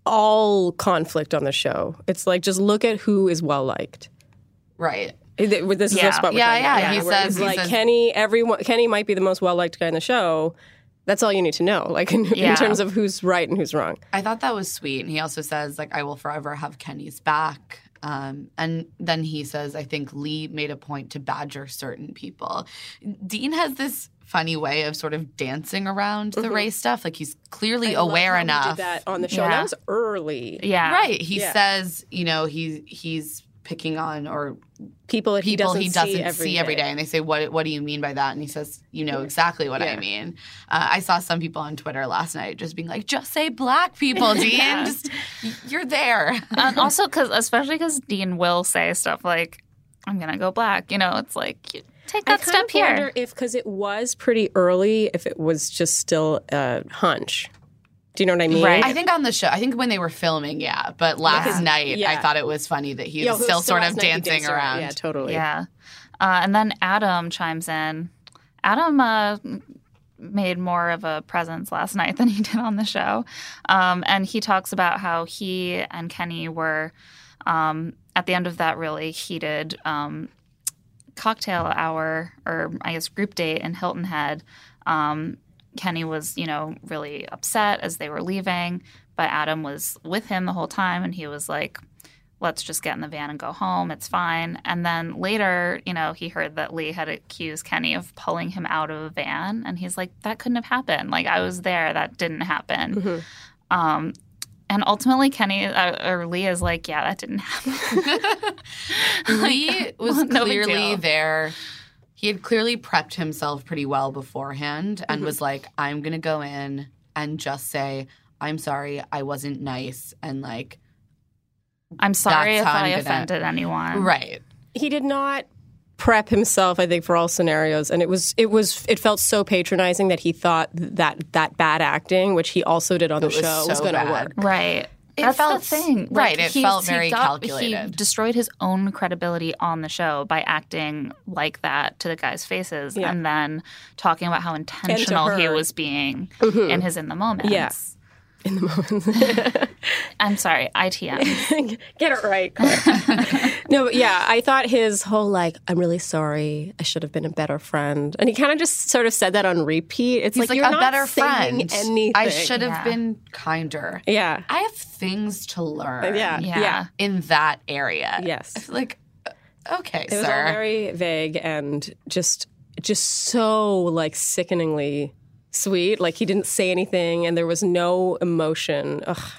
all conflict on the show. It's like just look at who is well liked. right. This is Yeah. the spot. we're Yeah, talking about, yeah, he says- he like says- Kenny. Everyone, Kenny might be the most well liked guy in the show. That's all you need to know, [laughs] like in, Yeah. in terms of who's right and who's wrong. I thought that was sweet. And he also says, like, I will forever have Kenny's back. Um, and then he says, I think Lee made a point to badger certain people. Dean has this funny way of sort of dancing around the race stuff. Like he's clearly I love aware how he enough. did that on the show. Yeah. That was early. yeah, Right. He Yeah. says, you know, he's he's picking on or People that people he doesn't, he doesn't see, every day. And they say, what, what do you mean by that? And he says, you know exactly what I mean. Uh, I saw some people on Twitter last night just being like, just say black people, [laughs] Dean. Yeah. Just, you're there. [laughs] and also because especially because Dean will say stuff like, "I'm gonna go black." You know, it's like you take I that kind step of here. wonder if because it was pretty early, if it was just still a hunch. Do you know what I mean? Right. I think on the show, I think when they were filming, yeah. But last Yeah. night, I thought it was funny that he Yeah, was it still sort last of night he dancing danced around. Yeah, totally. Yeah. Uh, and then Adam chimes in. Adam uh, made more of a presence last night than he did on the show. Um, and he talks about how he and Kenny were um, at the end of that really heated um, cocktail hour, or I guess group date in Hilton Head. Um, Kenny was, you know, really upset as they were leaving, but Adam was with him the whole time, and he was like, let's just get in the van and go home. It's fine. And then later, you know, he heard that Lee had accused Kenny of pulling him out of a van. And he's like, that couldn't have happened. Like, I was there. That didn't happen. Mhm. Um, and ultimately, Kenny uh, or Lee is like, yeah, that didn't happen. [laughs] Lee [laughs] was no big clearly deal. there. He had clearly prepped himself pretty well beforehand and Mhm. was like, I'm going to go in and just say, I'm sorry, I wasn't nice. And like, I'm sorry if I'm I gonna- offended anyone. right. he did not prep himself i think for all scenarios and it was it was it felt so patronizing that he thought that that bad acting which he also did on the was show was going to work Right. It That's felt- the thing. right, it he's- felt he very got- calculated. He destroyed his own credibility on the show by acting like that to the guys' faces Yeah. and then talking about how intentional he was being Mhm. in his in the moments. Yeah. In the moment. [laughs] I'm sorry, ITM. [laughs] Get it right. [laughs] No, but yeah, I thought his whole like, I'm really sorry. I should have been a better friend, and he kind of just sort of said that on repeat. It's He's like, like, you're a not better saying friend. Anything. I should have Yeah. been kinder. Yeah. I have things to learn. Yeah. Yeah. Yeah. In that area. Yes. I like, uh, okay, It was sir. all very vague and just just so like sickeningly sweet. Like he didn't say anything, and there was no emotion. Ugh.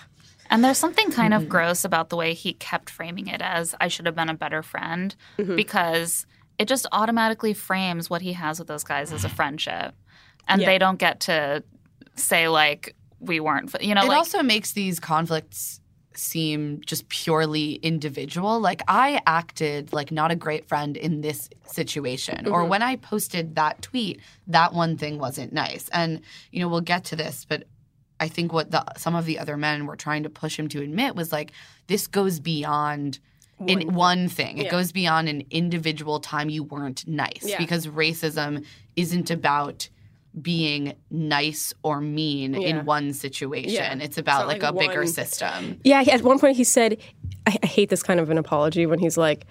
And there's something kind Mm-hmm. of gross about the way he kept framing it as I should have been a better friend Mm-hmm. because it just automatically frames what he has with those guys as a friendship. And Yeah. they don't get to say, like, we weren't, you know, it like, also makes these conflicts seem just purely individual. Like I acted like not a great friend in this situation, or Mm-hmm. when I posted that tweet, that one thing wasn't nice. And you know, we'll get to this, but I think what the some of the other men were trying to push him to admit was like this goes beyond in one thing. It goes beyond an individual time you weren't nice Yeah. because racism isn't about being nice or mean Yeah. in one situation. Yeah. It's about not like, like a bigger system. Yeah, at one point he said, I, I hate this kind of an apology when he's like,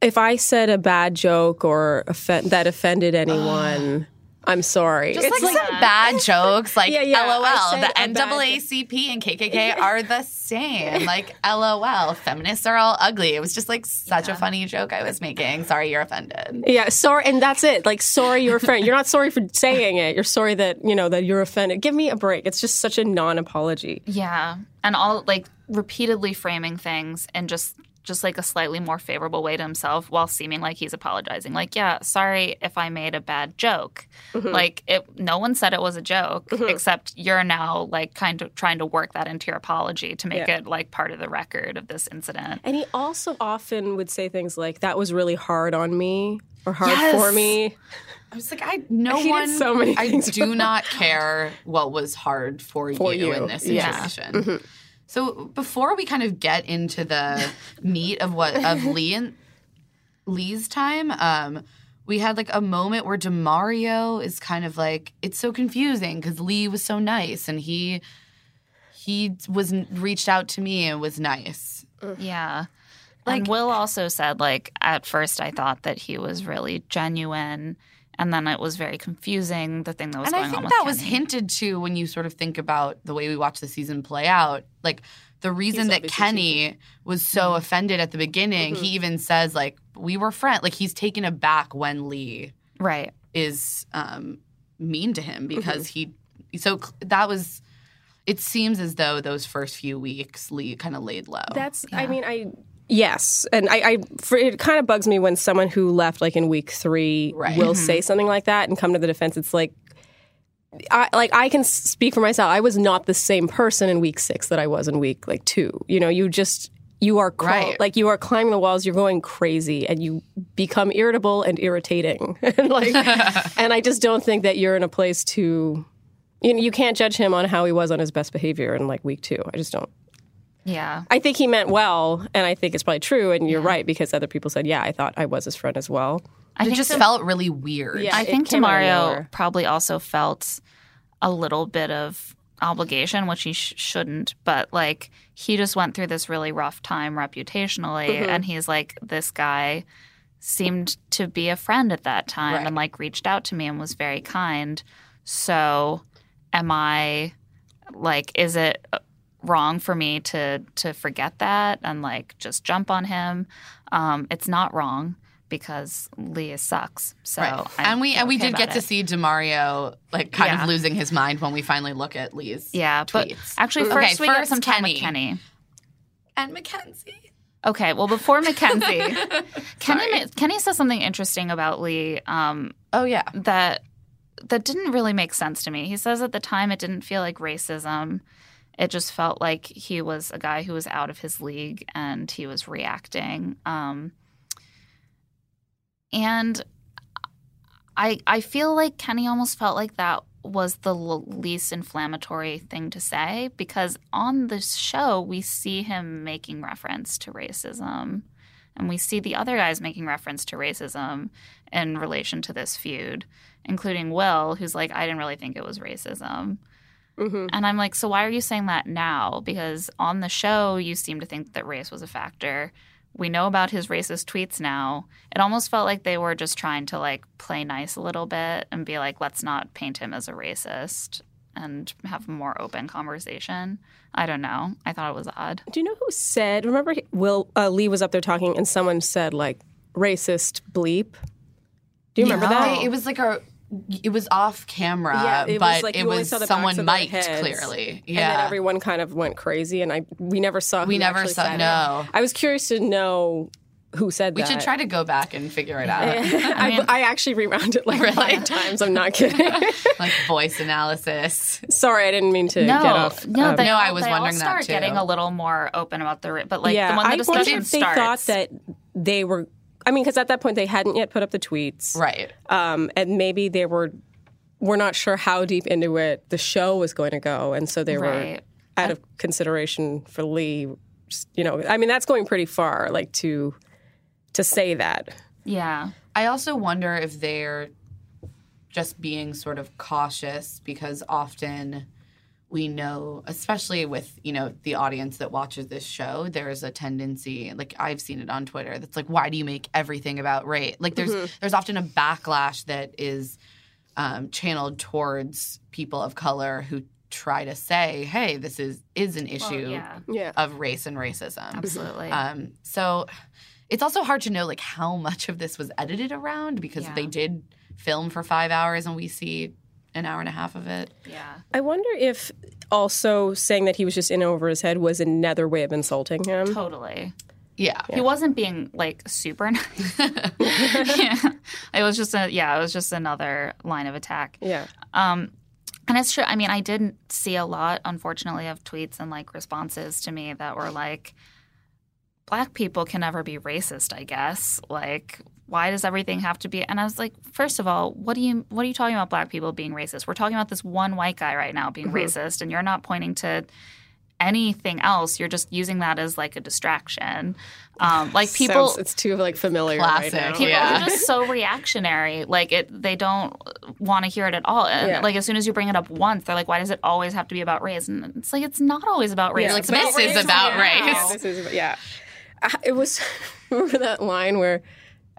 if I said a bad joke or offen- that offended [gasps] anyone, I'm sorry. Just It's like, some bad jokes, like Yeah, yeah, LOL. The a bad NAACP and KKK [laughs] are the same. Like LOL. Feminists are all ugly. It was just like such a funny joke I was making. Sorry, you're offended. Yeah, sorry, and that's it. Like, sorry, you're friend. You're not sorry for saying it. You're sorry that you know that you're offended. Give me a break. It's just such a non-apology. yeah. And all, like, repeatedly framing things and just, just like a slightly more favorable way to himself while seeming like he's apologizing. Like, yeah, sorry if I made a bad joke. Mm-hmm. Like, it, no one said it was a joke, except you're now like kind of trying to work that into your apology to make Yeah. it like part of the record of this incident. And he also often would say things like, "That was really hard on me," or "hard Yes. for me." I was like, I no [laughs] one. so many I do not care what was hard for, For you, you, in this yeah. situation. So before we kind of get into the [laughs] meat of what of Lee and Lee's time, um, we had like a moment where Demario is kind of like it's so confusing because Lee was so nice and he he was reached out to me and was nice. Yeah. Like- and Will also said, like, at first I thought that he was really genuine. And then it was very confusing, the thing that was and going I think on with that was Kenny. hinted to when you sort of think about the way we watch the season play out. Like the reason He's that obviously Kenny was so Mm-hmm. offended at the beginning, he even says like we were friends. Like he's taken aback when Lee Right. is um, mean to him Mm-hmm. because he. So that was. It seems as though those first few weeks Lee kind of laid low. That's. I mean, I. Yes, and I, I for, it kind of bugs me when someone who left like in week three Right. will mm-hmm. say something like that and come to the defense. It's like, I like I can speak for myself. I was not the same person in week six that I was in week like two. You know, you just you are crawl- Right. like you are climbing the walls. You're going crazy, and you become irritable and irritating. [laughs] and like, [laughs] and I just don't think that you're in a place to. You know, you can't judge him on how he was on his best behavior in like week two. I just don't. Yeah. I think he meant well, and I think it's probably true. And you're right because other people said, "Yeah, I thought I was his friend as well." I it just Dem- felt really weird. Yeah. I think came out of Demario probably also felt a little bit of obligation, which he sh- shouldn't. But like he just went through this really rough time reputationally, Mm-hmm. and he's like, this guy seemed to be a friend at that time, Right. and like reached out to me and was very kind. So, am I like, is it uh, wrong for me to to forget that and like just jump on him? Um, it's not wrong. Because Leah sucks, so Right. And we and we did get about to see Demario like kind Yeah. of losing his mind when we finally look at Lee's Yeah, but tweets. actually, Okay, first we get first some time with Kenny. Kenny. and Mackenzie. Okay, well, before Mackenzie, [laughs] Kenny Sorry. ma- Kenny says something interesting about Lee um, Oh yeah. that that didn't really make sense to me. He says at the time it didn't feel like racism. It just felt like he was a guy who was out of his league and he was reacting. Um, and I I feel like Kenny almost felt like that was the least inflammatory thing to say because on this show we see him making reference to racism and we see the other guys making reference to racism in relation to this feud including Will who's like I didn't really think it was racism Mm-hmm. And I'm like, so why are you saying that now? Because on the show, you seem to think that race was a factor. We know about his racist tweets now. It almost felt like they were just trying to like play nice a little bit and be like, let's not paint him as a racist and have a more open conversation. I don't know. I thought it was odd. Do you know who said? Remember, Will uh, Lee was up there talking, and someone said like racist bleep. Do you remember No. that? It was like a. It was off camera, Yeah, it was but like it was saw the backs someone mic'd heads. clearly. And then Yeah, everyone kind of went crazy, and I we never saw. we never saw. said it. No, I was curious to know who said we that. should try to go back and figure it out. [laughs] I, [laughs] I actually rewound it like five times. I'm not kidding. [laughs] like voice analysis. Sorry, I didn't mean to No, get off. no, um, they No, all, I was they all wondering that start too. getting a little more open about the, but like yeah, the when the I wonder discussion if they starts, thought that they were. I mean, because at that point they hadn't yet put up the tweets, Right. um, and maybe they were were not sure how deep into it the show was going to go, and so they were Right. out of consideration for Lee. You know, I mean, that's going pretty far, like to to say that. yeah, I also wonder if they're just being sort of cautious because often we know, especially with you know the audience that watches this show, there's a tendency, like I've seen it on Twitter, that's like, why do you make everything about race? Like there's there's often a backlash that is um, channeled towards people of color who try to say, hey, this is is an issue yeah, Yeah, of race and racism. absolutely. Um, so it's also hard to know like how much of this was edited around because Yeah. they did film for five hours and we see an hour and a half of it. yeah, I wonder if also saying that he was just in over his head was another way of insulting him. totally. Yeah. He wasn't being like super [laughs] nice. [laughs] yeah. It was just a yeah, it was just another line of attack. Yeah. Um, and it's true. I mean, I didn't see a lot, unfortunately, of tweets and like responses to me that were like, "Black people can never be racist." I guess like. Why does everything have to be? And I was like, first of all, what do you what are you talking about? Black people being racist? We're talking about this one white guy right now being racist, and you're not pointing to anything else. You're just using that as like a distraction. Um, [sighs] like people, Sounds- it's too like familiar Classic, right now. people Yeah. are just so reactionary. Like it, they don't want to hear it at all. And Yeah. like as soon as you bring it up once, they're like, "Why does it always have to be about race?" And it's like it's not always about race. Yeah, Like, it's This about is race. about Yeah. race. This is, yeah. Uh, It was, [laughs] remember that line where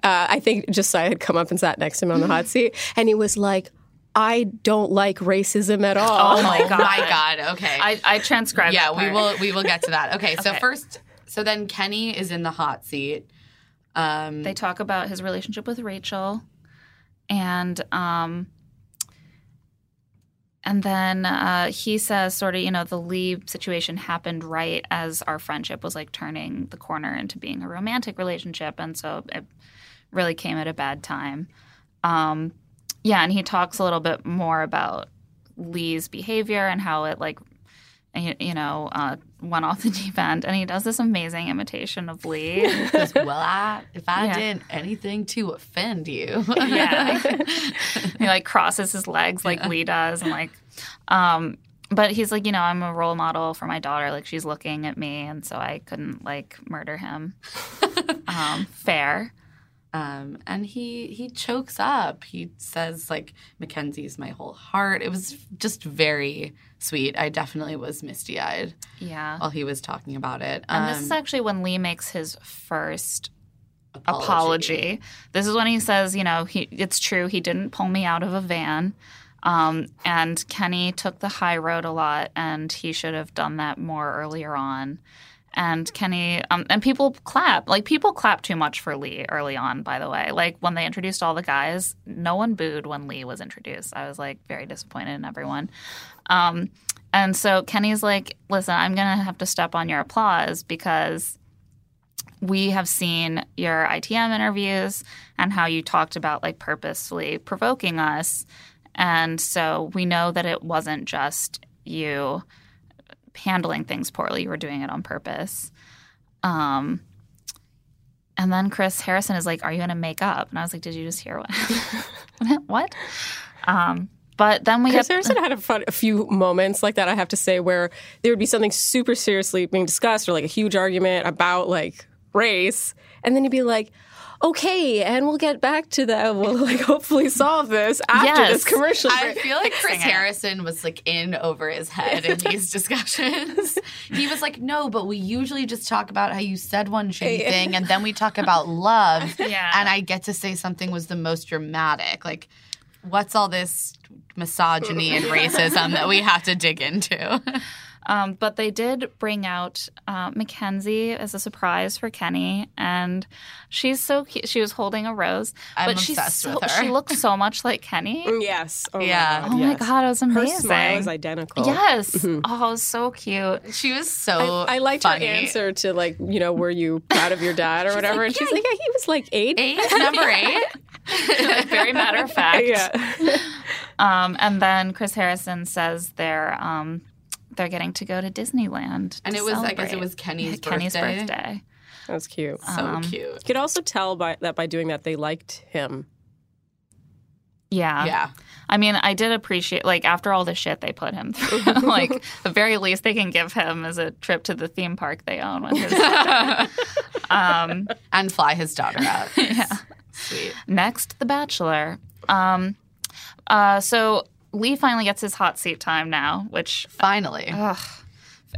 uh, I think Josiah had come up and sat next to him on the hot seat, and he was like, I don't like racism at all. Oh my Oh [laughs] god! my god. Okay. I, I transcribed. yeah, that we will we will get to that. Okay, so first so then Kenny is in the hot seat. Um They talk about his relationship with Rachel, and um, and then uh, he says, sort of, you know, the Lee situation happened right as our friendship was like turning the corner into being a romantic relationship, and so it really came at a bad time. Um, yeah, and he talks a little bit more about Lee's behavior and how it like. You know, uh, went off the deep end, and he does this amazing imitation of Lee. [laughs] goes, well, I if I Yeah. did anything to offend you. [laughs] Yeah. [laughs] he like crosses his legs like Lee does and like um but he's like, you know, I'm a role model for my daughter. Like she's looking at me and so I couldn't like murder him. um, fair. Um, and he he chokes up. He says like Mackenzie's my whole heart. It was just very sweet. I definitely was misty eyed Yeah. while he was talking about it. And this is Um, actually when Lee makes his first apology. This is when he says, you know, he it's true he didn't pull me out of a van. Um, and Kenny took the high road a lot, and he should have done that more earlier on. And Kenny, um, and people clap. Like people clap too much for Lee early on. By the way, like when they introduced all the guys, no one booed when Lee was introduced. I was like very disappointed in everyone. Um, and so Kenny's like, "Listen, I'm gonna have to step on your applause because." we have seen your ITM interviews and how you talked about like purposefully provoking us. And so we know that it wasn't just you handling things poorly, you were doing it on purpose. Um, and then Chris Harrison is like, Are you going to make up? And I was like, Did you just hear what? [laughs] what? Um, but then we Chris get Harrison had a, fun, a few moments like that, I have to say, where there would be something super seriously being discussed or like a huge argument about like race. And then he'd be like, okay, and we'll get back to that. We'll like hopefully solve this after Yes. this commercial I feel like Chris Harrison was like in over his head in these [laughs] discussions. he was like, "No, but we usually just talk about how you said one shitty Yeah. thing, and then we talk about love, [laughs] Yeah. and I get to say something was the most dramatic. Like, what's all this misogyny and racism that we have to dig into?" [laughs] Um, but they did bring out uh, Mackenzie as a surprise for Kenny, and she's so cute. She was holding a rose, I'm but she's obsessed so, with her. She looks so much like Kenny. [laughs] yes. Oh Yeah. My Oh God, my god, it was amazing. Her amazing. smile is identical. Yes. Oh, it was so cute. she was so. I, I liked funny. her answer to like, you know, were you proud of your [laughs] dad or whatever? and she's like, yeah, he was like eight. Eight, number [laughs] eight. Very matter of fact. Yeah. Um, and then Chris Harrison says they're um, they're getting to go to Disneyland, And to it was, I guess, it was Kenny's [laughs] Kenny's birthday. birthday. That's cute. So Um, cute. You could also tell by that by doing that they liked him. Yeah. Yeah. I mean, I did appreciate like after all the shit they put him through, [laughs] [laughs] like the very least they can give him is a trip to the theme park they own with his um, and fly his daughter out. yeah. Sweet. next, The Bachelor. Um, uh, so Lee finally gets his hot seat time now, which Finally. ugh,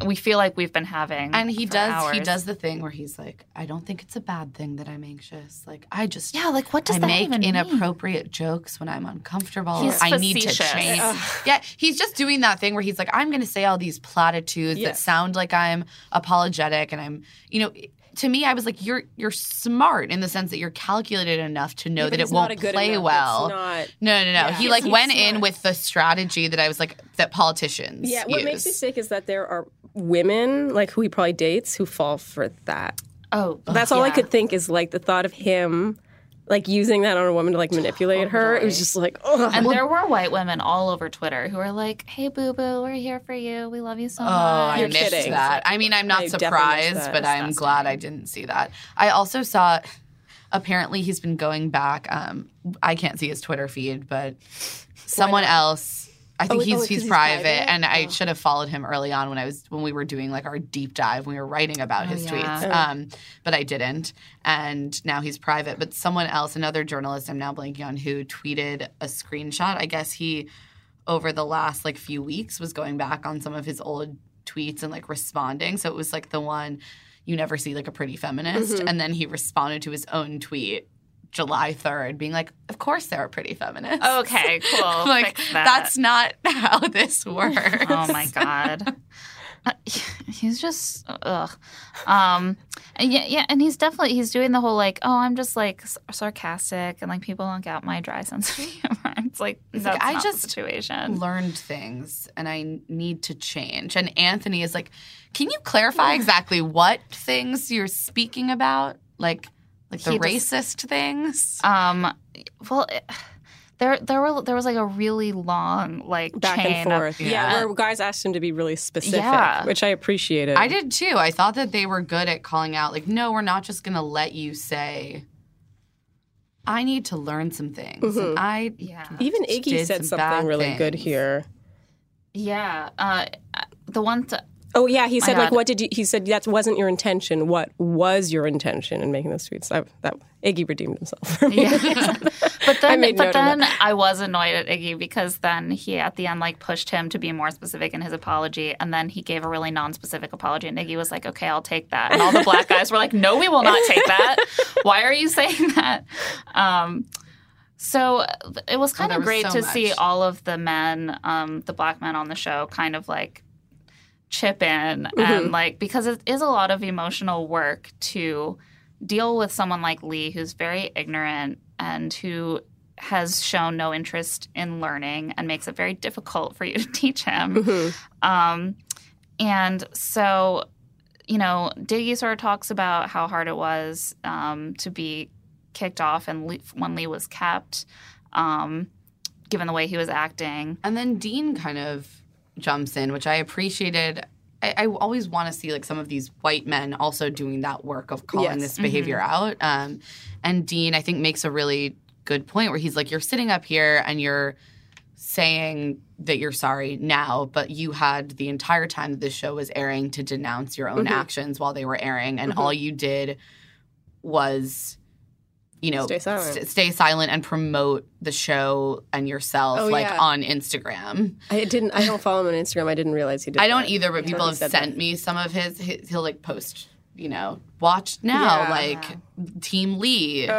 we feel like we've been having. and he does he does the thing where he's like, I don't think it's a bad thing that I'm anxious. Like I just Yeah, like what does I that make even mean? inappropriate jokes when I'm uncomfortable. He's I need to change. Yeah, he's just doing that thing where he's like, I'm going to say all these platitudes that sound like I'm apologetic, and I'm, you know. To me, I was like, "You're you're smart in the sense that you're calculated enough to know Yeah, that it won't not a good play enough. well." It's not. No, no, no. Yeah. He like he's went smart. in with the strategy that I was like that politicians. Yeah, what makes me sick is that there are women like who he probably dates who fall for that. Oh, That's all I could think is like the thought of him like using that on a woman to like manipulate her. It was just like, oh, And there were white women all over Twitter who were like, "Hey, boo boo, we're here for you. We love you so Oh, much." I You're missed kidding. that. I mean, I'm not I surprised, but I'm glad I didn't see that. I also saw. Apparently, he's been going back. Um, I can't see his Twitter feed, but someone else. I think Oh, he's oh, 'cause he's, he's private, private? and I Oh. should have followed him early on when I was when we were doing like our deep dive. When we were writing about his yeah. tweets, um, but I didn't, and now he's private. But someone else, another journalist, I'm now blanking on who tweeted a screenshot. I guess he over the last like few weeks was going back on some of his old tweets and like responding. So it was like the one you never see like a pretty feminist, Mm-hmm. and then he responded to his own tweet July 3rd being like, "Of course they're pretty feminist." Okay, [laughs] cool. like that. that's not how this works. [laughs] Oh my god. [laughs] Uh, He's just ugh. Um and yeah, yeah, and he's definitely he's doing the whole like, oh, I'm just like s- sarcastic and like people don't get my dry sense of humor. It's like like, that's I not just situation. learned things and I need to change. And Anthony is like, "Can you clarify exactly what things you're speaking about? Like like the He just- racist things?" Um, well, it, there there were there was like a really long like back chain and of- forth. yeah. yeah. where guys asked him to be really specific, Yeah. which I appreciated. I did too. I thought that they were good at calling out, like, no, we're not just going to let you say, I need to learn some things. And I, yeah, Even Iggy said some something really good here. yeah. Uh, the one th- Oh yeah, he said like, "What did you?" He said that wasn't your intention. What was your intention in making those tweets? I, that Iggy redeemed himself. For me. Yeah. [laughs] but then, made but then I was annoyed at Iggy because then he at the end like pushed him to be more specific in his apology, and then he gave a really non-specific apology, and Iggy was like, "Okay, I'll take that," and all the black guys were like, "No, we will not take that. Why are you saying [laughs] that?" Um, so it was kind there of great so to see all of the men, um, the black men on the show, kind of like chip in and like because it is a lot of emotional work to deal with someone like Lee who's very ignorant and who has shown no interest in learning and makes it very difficult for you to [laughs] teach him. Um, and so, you know, Diggy sort of talks about how hard it was um, to be kicked off and Lee, when Lee was kept, um, given the way he was acting. and then Dean kind of jumps in, which I appreciated. I, I always want to see like some of these white men also doing that work of calling Yes. this behavior mm-hmm. out. Um, and Dean, I think, makes a really good point where he's like, "You're sitting up here and you're saying that you're sorry now, but you had the entire time that this show was airing to denounce your own mm-hmm. actions while they were airing, and mm-hmm. all you did was you know, Stay silent. st- stay silent and promote the show and yourself Oh, like yeah. on Instagram. I didn't. I don't follow him on Instagram. I didn't realize he did. I don't that. either, but people have sent that. me some of his, his. He'll like post, you know, watch now, Yeah. like Team Lee. you know,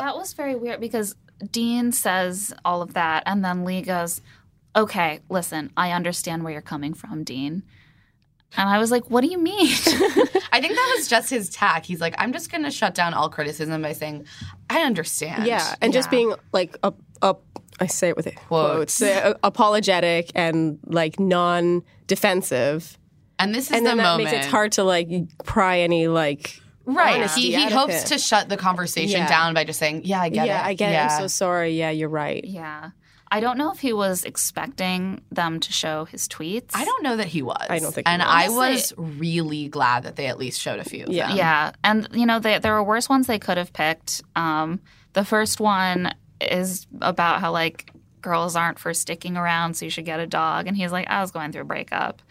That was very weird because Dean says all of that, and then Lee goes, "Okay, listen, I understand where you're coming from, Dean." And I was like, "What do you mean?" [laughs] I think that was just his tack. He's like, I'm just going to shut down all criticism by saying, I understand. Yeah, and just being like a, a I say it with it, Quotes. quotes, uh, apologetic and like non-defensive, and this is and the moment. makes it hard to like pry any like. Right. He, he hopes it. to shut the conversation Yeah. down by just saying, Yeah, I get yeah, it. I get it. I'm so sorry. Yeah, you're right. yeah, I don't know if he was expecting them to show his tweets. I don't know that he was. I don't think he And was. I was really glad that they at least showed a few of Yeah. them. Yeah, and you know they, there were worse ones they could have picked. Um, the first one is about how like girls aren't for sticking around, so you should get a dog. And he's like, I was going through a breakup.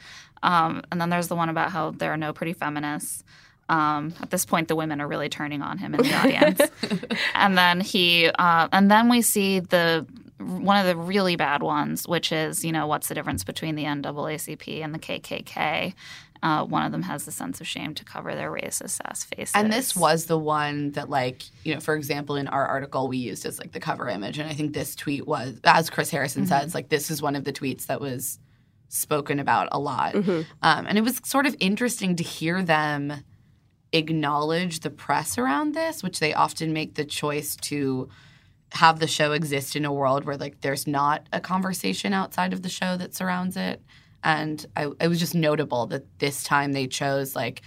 Um, and then there's the one about how there are no pretty feminists. Um, at this point, the women are really turning on him in the audience. [laughs] and then he, uh, and then we see the one of the really bad ones, which is you know what's the difference between the NAACP and the KKK. Uh, one of them has the sense of shame to cover their racist ass faces. And this was the one that, like, you know, for example, in our article, we used as like the cover image. And I think this tweet was, as Chris Harrison Mm-hmm. says, like, this is one of the tweets that was spoken about a lot. Mm-hmm. Um, and it was sort of interesting to hear them acknowledge the press around this, which they often make the choice to have the show exist in a world where like there's not a conversation outside of the show that surrounds it. And I, it was just notable that this time they chose like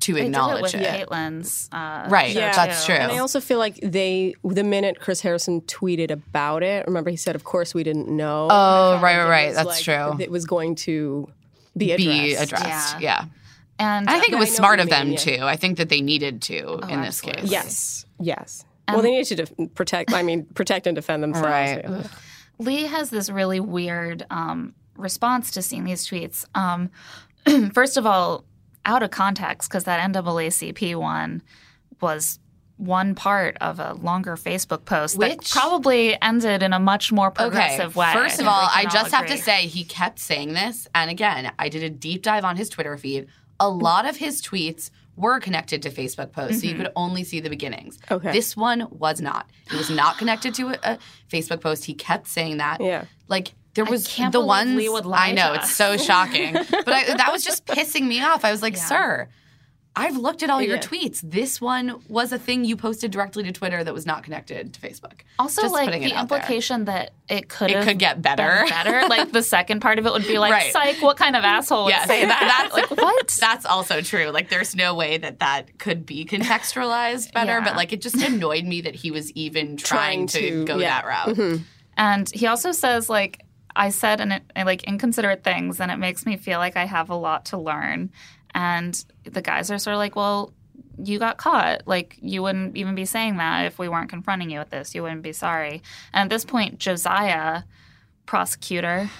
to they did it acknowledge with it. Caitlyn's. Uh, Right, Yeah. that's true. And I also feel like they, the minute Chris Harrison tweeted about it, remember he said, "Of course we didn't know." Oh, right, right, right. That's like- true. It was going to be addressed. Be addressed. Yeah. Yeah. And And I think it was smart of them mean, too. I think that they needed to in this absolutely. case. Yes, yes. Well, they need to def- protect. I mean, protect and defend themselves. Right. Yeah. Lee has this really weird um, response to seeing these tweets. Um, [clears throat] first of all, out of context, because that NAACP one was one part of a longer Facebook post that Which- probably ended in a much more Okay. progressive way. First of all, I can just have to say he kept saying this. And again, I did a deep dive on his Twitter feed. A lot of his tweets were connected to Facebook posts, so you Mm-hmm. could only see the beginnings. Okay. This one was not. It was not connected to a, a Facebook post. He kept saying that. Yeah. Like there was can't the believe ones Lee would lie I know to it's so shocking, but I, that was just pissing me off. I was like, [laughs] "Sir, I've looked at all your tweets. This one was a thing you posted directly to Twitter that was not connected to Facebook. Also, Just like the out there. implication that it could It could get better. better. [laughs] Like the second part of it would be like, Right. "Psych, what kind of asshole would say that- that?" that's like what? [laughs] That's also true. Like, there's no way that that could be contextualized better. Yeah. But like, it just annoyed me that he was even [laughs] trying, Trying to, to- go yeah. that route. Mm-hmm. And he also says like I said and like inconsiderate things and it makes me feel like I have a lot to learn. And the guys are sort of like, "Well, you got caught. Like you wouldn't even be saying that if we weren't confronting you with this. You wouldn't be sorry." And at this point, Josiah, prosecutor,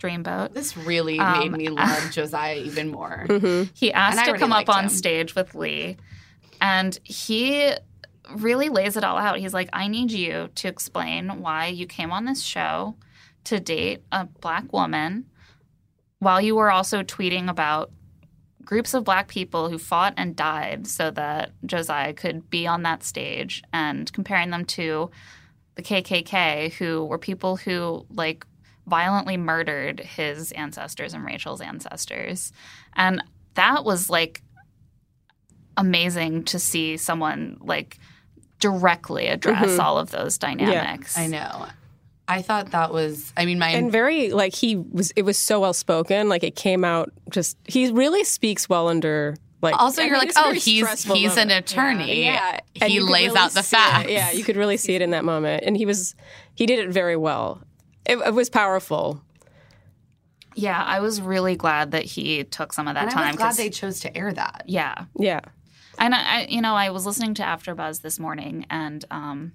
Dreamboat, This really Um, made me love [laughs] Josiah even more. he asked And to already come up liked on him. stage with Lee, and he really lays it all out. He's like, I need you to explain why you came on this show to date a black woman while you were also tweeting about groups of black people who fought and died so that Josiah could be on that stage and comparing them to the KKK, who were people who like violently murdered his ancestors and Rachel's ancestors. And that was like amazing to see someone like directly address mm-hmm. all of those dynamics. I know. I thought that was. I mean, my and very like he was it was so well spoken like it came out just he really speaks well under like also I you're mean, like, oh, very he's stressful he's an attorney. yeah And he lays really out the see it. facts. yeah you could really see it in that moment and he was he did it very well it, it was powerful Yeah, I was really glad that he took some of that And I time. was glad 'cause- they chose to air that. yeah, yeah and I, I, you know, I was listening to AfterBuzz this morning, and um,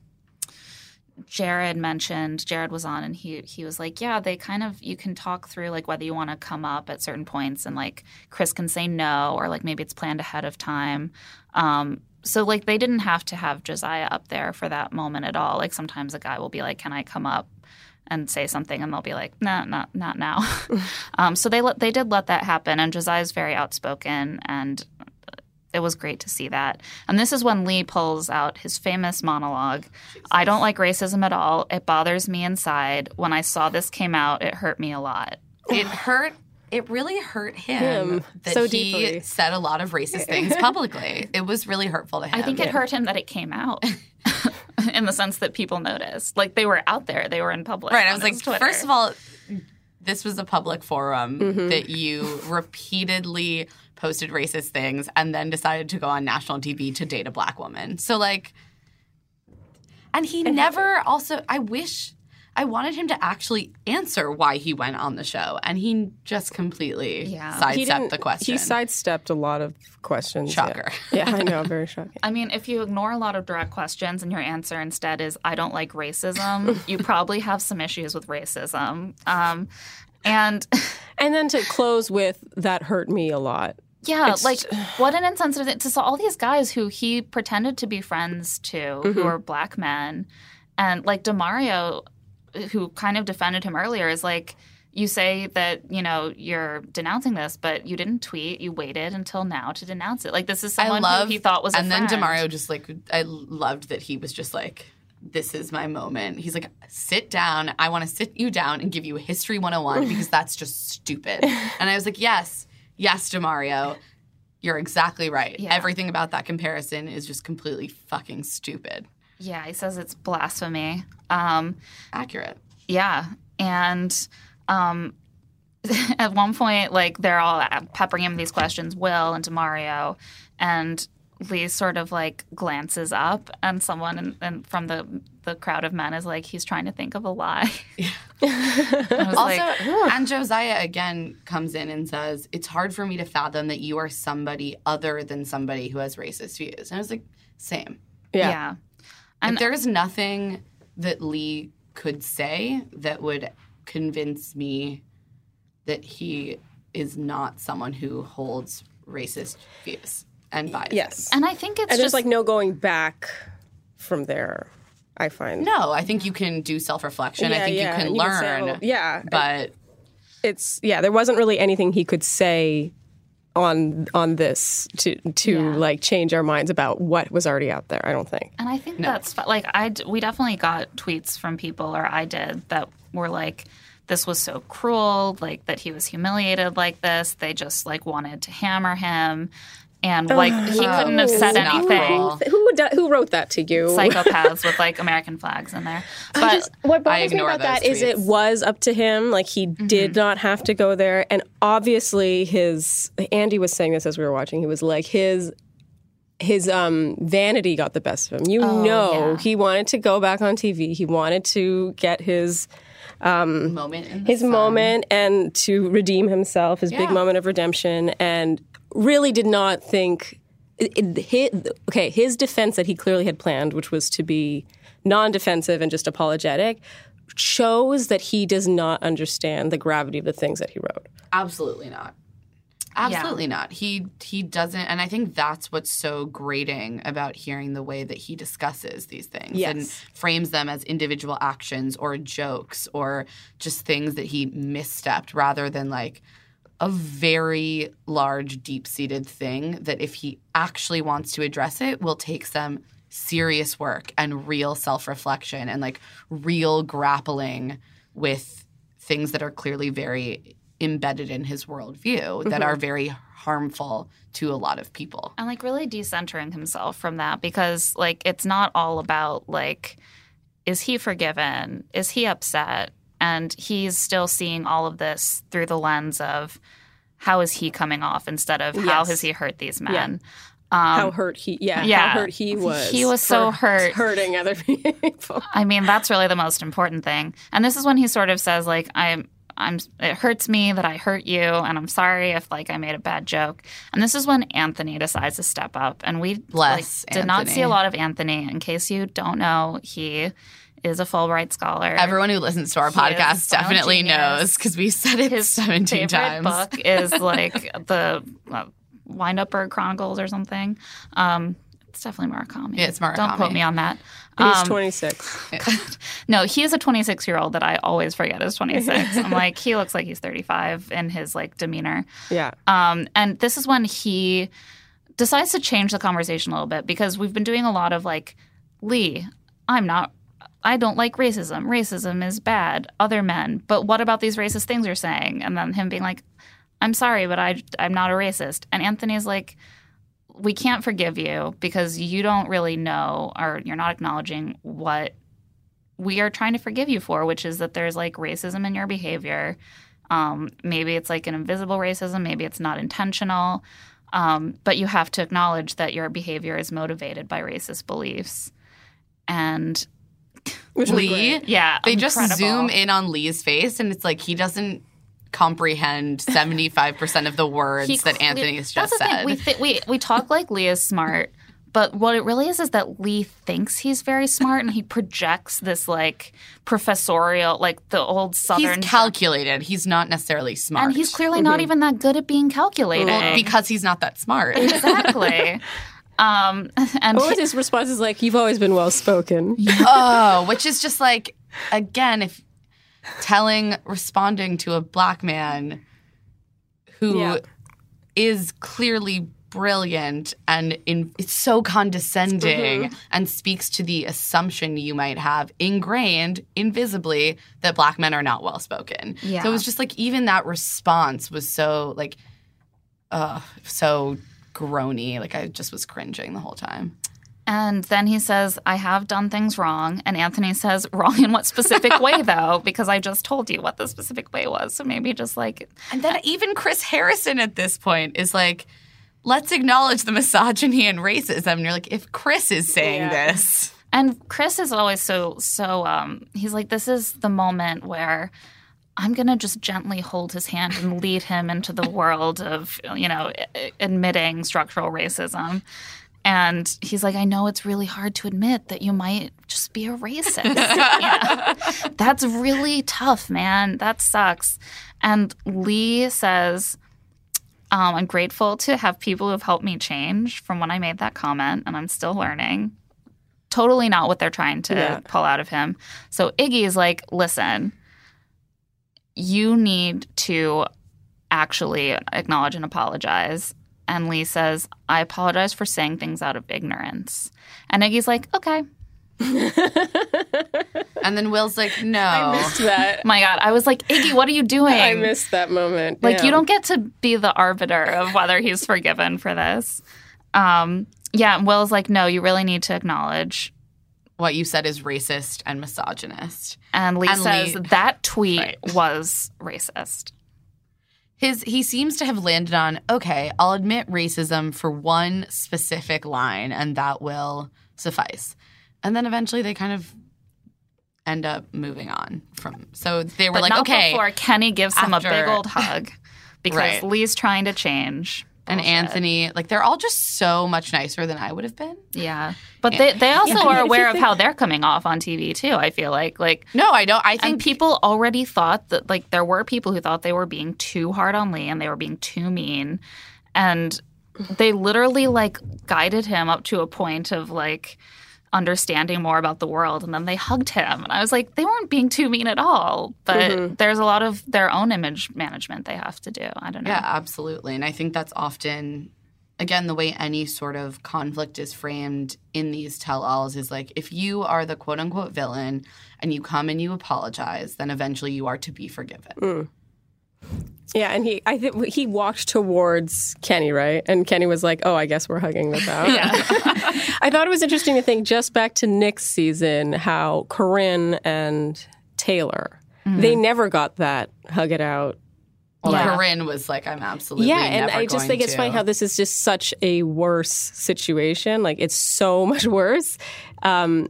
Jared mentioned Jared was on, and he he was like, yeah, they kind of you can talk through like whether you want to come up at certain points, and like Chris can say no, or like maybe it's planned ahead of time. Um, so like they didn't have to have Josiah up there for that moment at all. Like sometimes a guy will be like, "Can I come up?" and say something, and they'll be like, "No, not not now." [laughs] um, so they let, they did let that happen, and Josiah's very outspoken, and it was great to see that. And this is when Lee pulls out his famous monologue. I don't like racism at all. It bothers me inside. When I saw this came out, it hurt me a lot. It hurt. It really hurt him, Him, that so he deeply. said a lot of racist things publicly. It was really hurtful to him. I think it hurt him that it came out. [laughs] in the sense that people noticed. Like they were out there, they were in public. Right. I was like, Twitter. first of all, this was a public forum Mm-hmm. that you repeatedly posted racist things and then decided to go on national TV to date a black woman. So, like, and he never also, I wish. I wanted him to actually answer why he went on the show, and he just completely Yeah. He sidestepped the question. He sidestepped a lot of questions. yeah. Shocker. [laughs] Yeah, I know. Very shocking. I mean, if you ignore a lot of direct questions and your answer instead is "I don't like racism," [laughs] you probably have some issues with racism. Um, and And then to close with that hurt me a lot. Yeah, It's- like [sighs] what an insensitive thing to all these guys who he pretended to be friends to, who mm-hmm. are black men, and like Demario, who kind of defended him earlier, is like. You say that you know you're denouncing this, but you didn't tweet. You waited until now to denounce it. Like this is someone love who he thought was, a and then. Demario just like I loved that he was just like this is my moment. He's like sit down. I want to sit you down and give you a history 101 [laughs] because that's just stupid. And I was like yes, yes Demario. You're exactly right. Yeah. Everything about that comparison is just completely fucking stupid. Yeah, he says it's blasphemy. Um, Accurate. Yeah, and um, [laughs] at one point, like they're all peppering him these questions, Will and Demario, and Lee sort of like glances up, and someone in, in, from the the crowd of men is like, he's trying to think of a lie. [laughs] I was Also, like, and Josiah again comes in and says, It's hard for me to fathom that you are somebody other than somebody who has racist views. And I was like, Same. Yeah. yeah. Like, And- there's nothing that Lee could say that would convince me that he is not someone who holds racist views and biases. Yes. And I think it's And just there's like no going back from there, I find. No, I think you can do self reflection. I think yeah, you can and you can say, learn. well, yeah. But It's yeah, there wasn't really anything he could say on on this to to Yeah. like change our minds about what was already out there, I don't think. And I think that's like I we definitely got tweets from people, or I did, that were like, "This was so cruel," like that he was humiliated like this. They just like wanted to hammer him, and like he couldn't have said anything. cruel. Who who wrote that to you? Psychopaths with like [laughs] American flags in there, but just, what bothers me about that those is it was up to him. Like he did not have to go there, and obviously his Andy was saying this as we were watching. He was like his his um, vanity got the best of him. You know, yeah. he wanted to go back on TV. He wanted to get his moment his sun. moment and to redeem himself, his big moment of redemption, and really did not think. It, it, his, okay, his defense that he clearly had planned, which was to be non-defensive and just apologetic, shows that he does not understand the gravity of the things that he wrote. Absolutely not. Absolutely not. He he doesn't and I think that's what's so grating about hearing the way that he discusses these things and frames them as individual actions or jokes or just things that he misstepped rather than like a very large deep-seated thing that if he actually wants to address it will take some serious work and real self-reflection and like real grappling with things that are clearly very embedded in his worldview that are mm-hmm. very harmful to a lot of people. and like really decentering himself from that because like it's not all about like is he forgiven? Is he upset and he's still seeing all of this through the lens of how is he coming off instead of how Yes. has he hurt these men Yeah. how um, hurt he, yeah, yeah. how hurt he was. He was so hurt. hurting other [laughs] people. I mean, that's really the most important thing. And this is when he sort of says, like, I'm, I'm, it hurts me that I hurt you, and I'm sorry if like I made a bad joke. And this is when Anthony decides to step up, and we Bless like, did not see a lot of Anthony. In case you don't know, he is a Fulbright scholar. Everyone who listens to our He podcast definitely genius. knows because we said it His 17 favorite times. book is [laughs] like the uh, Wind Up Bird Chronicles or something. Um, It's definitely Murakami. Yeah, it's Don't quote me on that. He's Um, 26. [laughs] no, he is a 26 year old that I always forget is 26. [laughs] I'm like, he looks like he's 35 in his like demeanor. Yeah. Um, and this is when he decides to change the conversation a little bit because we've been doing a lot of like, Lee, I'm not, I don't like racism. Racism is bad. Other men. But what about these racist things you're saying? And then him being like, I'm sorry, but I, I'm not a racist. And Anthony's like, we can't forgive you because you don't really know or you're not acknowledging what we are trying to forgive you for, which is that there's like racism in your behavior. Um, maybe it's like an invisible racism, maybe it's not intentional. Um, but you have to acknowledge that your behavior is motivated by racist beliefs. And [laughs] Lee, yeah, they just zoom in on Lee's face, and it's like he doesn't comprehend seventy five percent of the words He that Anthony has that's just the said. Thing. We, th- we we talk like Lee is smart, but what it really is is that Lee thinks he's very smart, and he projects this like professorial, like the old Southern. He's calculated. He's not necessarily smart. and he's clearly not mm-hmm. even that good at being calculated. Well, because he's not that smart. exactly. [laughs] um, [laughs] and What was his response? Is like, you've always been well spoken. [laughs] oh, which is just like again, if telling responding to a black man who is Yeah. clearly brilliant and in, it's so condescending and speaks to the assumption you might have ingrained invisibly that black men are not well spoken. Yeah. So it was just like even that response was so like uh so groany. Like I just was cringing the whole time. And then he says, I have done things wrong. And Anthony says, Wrong in what specific way, [laughs] though? Because I just told you what the specific way was. So maybe just like, And then even Chris Harrison at this point is like, let's acknowledge the misogyny and racism. And you're like, if Chris is saying Yeah. this, and Chris is always so, so, um, he's like, This is the moment where I'm going to just gently hold his hand and lead him into the world of, you know, admitting structural racism. And he's like, I know it's really hard to admit that you might just be a racist. [laughs] Yeah. That's really tough, man. That sucks. And Lee says, um, I'm grateful to have people who have helped me change from when I made that comment, and I'm still learning. Totally not what they're trying to Yeah. pull out of him. So Iggy is like, listen, you need to actually acknowledge and apologize. And Lee says, I apologize for saying things out of ignorance. And Iggy's like, okay. [laughs] and then Will's like, no. I missed that. My God. I was like, Iggy, what are you doing? I missed that moment. Like Yeah. you don't get to be the arbiter of whether he's forgiven for this. Um, yeah, and Will's like, no, you really need to acknowledge. What you said is racist and misogynist. And Lee And says Lee- that tweet Right. [laughs] was racist. His he seems to have landed on, okay, I'll admit racism for one specific line and that will suffice. And then eventually they kind of end up moving on from so they were But like, okay. before Kenny gives him a big old hug [laughs] because Right. Lee's trying to change. And Anthony, like they're all just so much nicer than I would have been. Yeah. But they, they also [laughs] Yeah, are aware of how they're coming off on TV too, I feel like. Like No, I don't. I and think people already thought that like there were people who thought they were being too hard on Lee and they were being too mean. And they literally like guided him up to a point of like understanding more about the world and then they hugged him and I was like they weren't being too mean at all but mm-hmm. there's a lot of their own image management they have to do I don't know Yeah, absolutely. And I think that's often, again, the way any sort of conflict is framed in these tell alls is like if you are the quote unquote villain and you come and you apologize, then eventually you are to be forgiven. Mm. Yeah, and he, I think he walked towards Kenny, right? And Kenny was like, "Oh, I guess we're hugging this out." [laughs] [laughs] I thought it was interesting to think just back to Nick's season how Corinne and Taylor, they never got that hug it out. Well, Yeah. Corinne was like, I'm absolutely Yeah, and I just think it's funny how this is just such a worse situation. Like it's so [laughs] much worse. Um,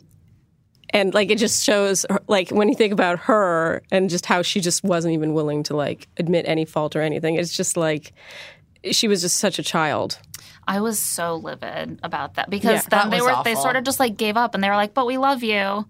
and like it just shows like when you think about her and just how she just wasn't even willing to like admit any fault or anything it's just like she was just such a child. I was so livid about that because Yeah, then that they was were they sort of just like gave up and they were like, "But we love you,"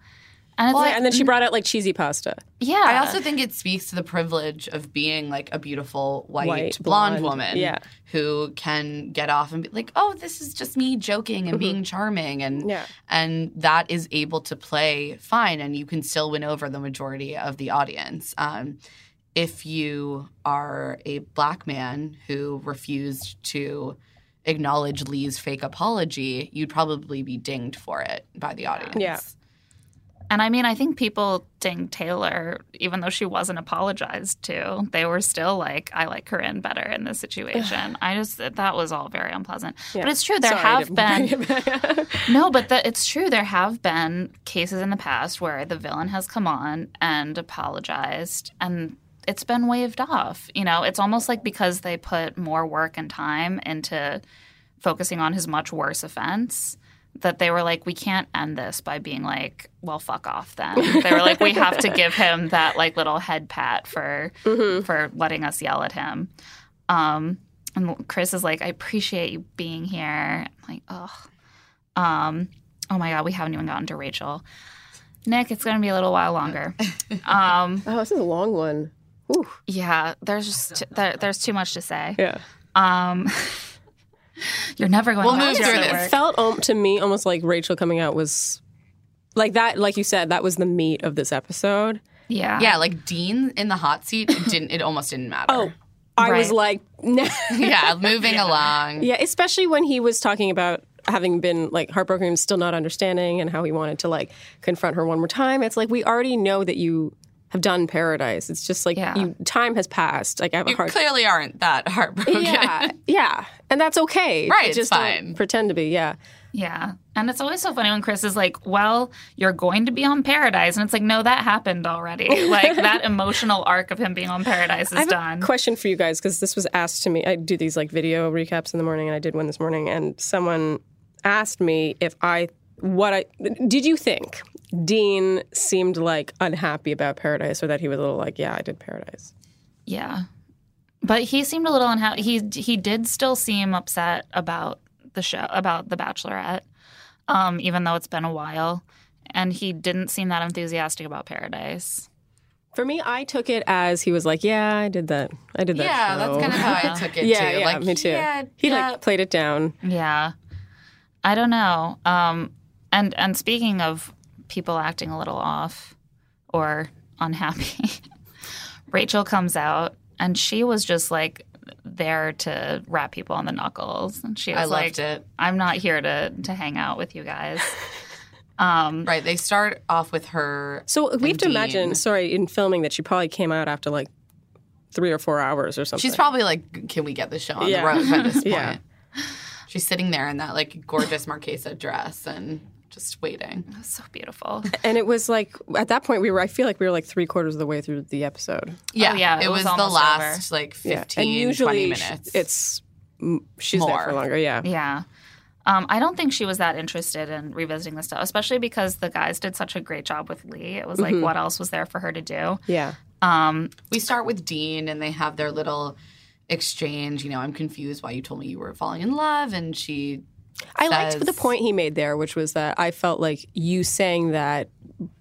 And it's Well, like, and then she brought out like cheesy pasta. yeah. I also think it speaks to the privilege of being like a beautiful white, White, blonde, blonde, woman yeah. who can get off and be like, "Oh, this is just me joking and being charming," and Mm-hmm. Yeah. and that is able to play fine, and you can still win over the majority of the audience. Um, if you are a black man who refused to acknowledge Lee's fake apology, you'd probably be dinged for it by the audience. Yeah. And I mean, I think people ding Taylor, even though she wasn't apologized to. They were still like, I like Corinne better in this situation. [sighs] I just, that was all very unpleasant. But it's true, there Sorry, have been. bring it back. No, but the, it's true. There have been cases in the past where the villain has come on and apologized, and it's been waved off. You know, it's almost like because they put more work and time into focusing on his much worse offense that they were like, we can't end this by being like, well, fuck off. Then they were like, we have to give him that like little head pat for for letting us yell at him. Um, and Chris is like, I appreciate you being here. I'm like, ugh. Um, oh my god, we haven't even gotten to Rachel. Nick, it's going to be a little while longer. [laughs] Um, oh, this is a long one. Ooh. yeah, there's just there, there's too much to say. Yeah. Um, [laughs] you're never going. We'll back move through this. It felt um, to me almost like Rachel coming out was like that. Like you said, that was the meat of this episode. Yeah, Yeah, like Dean in the hot seat, it didn't it almost didn't matter. Oh, I was Right. like, [laughs] yeah, moving along. yeah, especially when he was talking about having been like heartbroken and still not understanding and how he wanted to like confront her one more time. It's like we already know that you have done paradise. It's just like Yeah. you time has passed. Like I have a You hard clearly aren't that [laughs] heartbroken. Yeah, yeah. And that's okay. Right, it's Just fine. pretend to be, yeah. Yeah. And it's always so funny when Chris is like, Well, you're going to be on Paradise. And it's like, No, that happened already. [laughs] like that emotional arc of him being on Paradise is I have done. a question for you guys because this was asked to me. I do these like video recaps in the morning, and I did one this morning. And someone asked me if I what I did you think Dean seemed like unhappy about Paradise, or that he was a little like, yeah, I did Paradise. yeah. But he seemed a little unhappy. He he did still seem upset about the show, about The Bachelorette, um, even though it's been a while. And he didn't seem that enthusiastic about Paradise. For me, I took it as he was like, yeah, I did that. I did that. Yeah, that's kind of how I [laughs] took it yeah, too. yeah, like, me too. Yeah, he yeah. like played it down. Yeah. I don't know. Um, and and speaking of people acting a little off or unhappy, [laughs] Rachel comes out and she was just like there to rap people on the knuckles. And she was I like, loved it. I'm not here to to hang out with you guys. [laughs] Um, Right. They start off with her. So we have to Dean. imagine, sorry, in filming that she probably came out after like three or four hours or something. She's probably like, "Can we get the show on Yeah. the road by this [laughs] point?" Yeah. She's sitting there in that like gorgeous Marchesa dress and just waiting. It was so beautiful. [laughs] And it was like at that point we were. I feel like we were like three quarters of the way through the episode. Yeah, Oh, yeah, It, it was, was the almost last like 15, Yeah, and usually 20 minutes. it's she's there for longer. Yeah, Yeah. Um, I don't think she was that interested in revisiting the stuff, especially because the guys did such a great job with Lee. It was like, what else was there for her to do? yeah. Um, we start with Dean and they have their little exchange. You know, I'm confused why you told me you were falling in love, and she. I liked the point he made there, which was that I felt like you saying that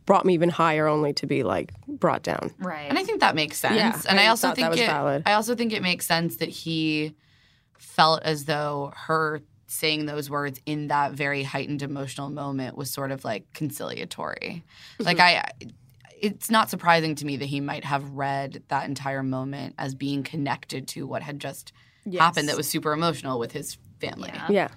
brought me even higher, only to be like brought down. right. And I think that makes sense. Yeah, and I I, also thought that think was it, valid. I also think it makes sense that he felt as though her saying those words in that very heightened emotional moment was sort of like conciliatory. Mm-hmm. Like I it's not surprising to me that he might have read that entire moment as being connected to what had just happened that was super emotional with his family. Yeah. Yeah,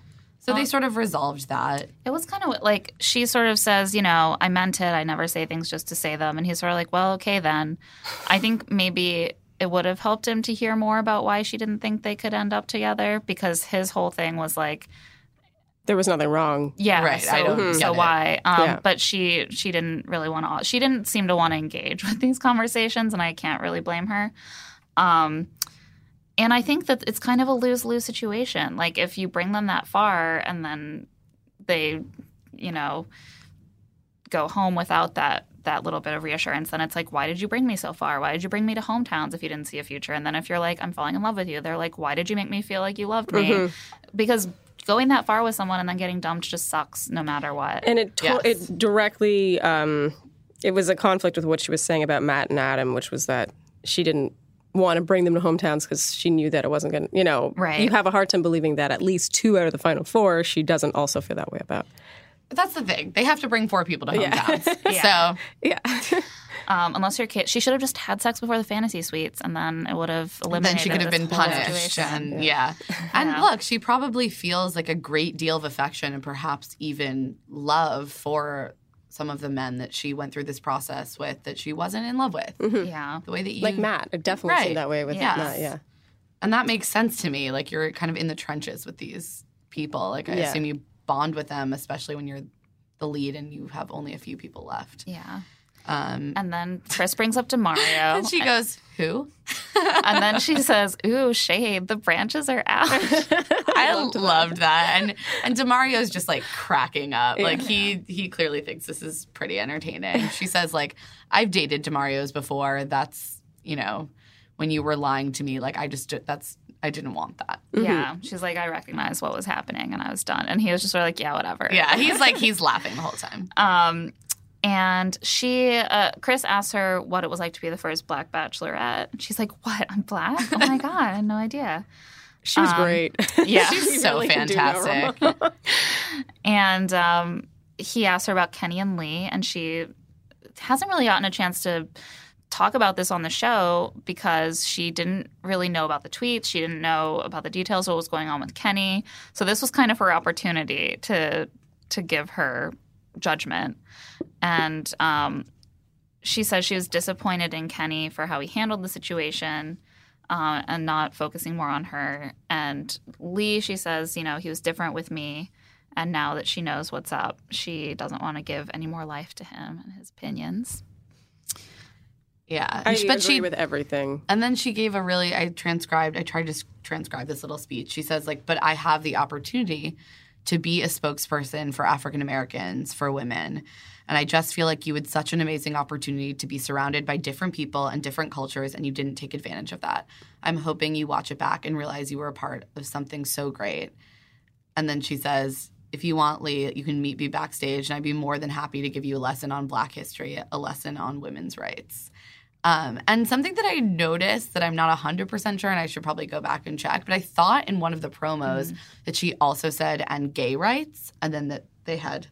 So they sort of resolved that. It was kind of like she sort of says, you know, I meant it. I never say things just to say them. And he's sort of like, well, okay, then. I think maybe it would have helped him to hear more about why she didn't think they could end up together because his whole thing was like, there was nothing wrong. yeah, Right, so, I don't so why? Um, Yeah. But she she didn't really want to. She didn't seem to want to engage [laughs] with these conversations, and I can't really blame her. Um, and I think that it's kind of a lose lose situation. Like if you bring them that far, and then they, you know, go home without that that little bit of reassurance, then it's like, why did you bring me so far? Why did you bring me to hometowns if you didn't see a future? And then if you're like, I'm falling in love with you, they're like, why did you make me feel like you loved me? Mm-hmm. Because going that far with someone and then getting dumped just sucks no matter what. and it to- Yes. it directly um, it was a conflict with what she was saying about Matt and Adam, which was that she didn't want to bring them to hometowns because she knew that it wasn't going to, you know, Right. you have a hard time believing that at least two out of the final four she doesn't also feel that way about. But that's the thing. They have to bring four people to hometowns. Yeah. [laughs] So Yeah. [laughs] Um, unless your kid, she should have just had sex before the fantasy suites, and then it would have eliminated then she could have been punished. situation. And yeah. And Yeah. look, she probably feels like a great deal of affection and perhaps even love for some of the men that she went through this process with that she wasn't in love with. Mm-hmm. Yeah, The way that you like Matt. It definitely Right. seemed that way with Yes. Matt. Yeah. And that makes sense to me. Like you're kind of in the trenches with these people. Like I Yeah. assume you bond with them, especially when you're the lead and you have only a few people left. yeah. Um, And then Chris brings up Demario, [laughs] and she goes, "Who?" [laughs] and then she says, "Ooh, shade! The branches are out." [laughs] I loved, that, and and Demario's just like cracking up. Like he he clearly thinks this is pretty entertaining. She says like, "I've dated Demario's before. That's you know, when you were lying to me, like I just that's I didn't want that." Yeah, she's like, "I recognized what was happening, and I was done." And he was just sort of like, "Yeah, whatever." Yeah, he's like he's laughing the whole time. Um, and she, uh, Chris asked her what it was like to be the first black bachelorette. She's like, "What? I'm black? Oh my [laughs] god, I had no idea." She was great. [laughs] [laughs] Yeah. She's She so really no fantastic. And um, he asked her about Kenny and Lee, and she hasn't really gotten a chance to talk about this on the show because she didn't really know about the tweets. She didn't know about the details of what was going on with Kenny. So this was kind of her opportunity to to give her judgment. And um, she says she was disappointed in Kenny for how he handled the situation. Uh, and not focusing more on her. And Lee, she says, you know, he was different with me. And now that she knows what's up, she doesn't want to give any more life to him and his opinions. Yeah, I but agree she with everything. And then she gave a really, I transcribed, I tried to transcribe this little speech. She says, like, but I have the opportunity to be a spokesperson for African Americans, for women. And I just feel like you had such an amazing opportunity to be surrounded by different people and different cultures, and you didn't take advantage of that. I'm hoping you watch it back and realize you were a part of something so great. And then she says, if you want, Lee, you can meet me backstage, and I'd be more than happy to give you a lesson on Black history, a lesson on women's rights. Um, and something that I noticed that I'm not 100% sure, and I should probably go back and check, but I thought in one of the promos that she also said, and gay rights, and then that they had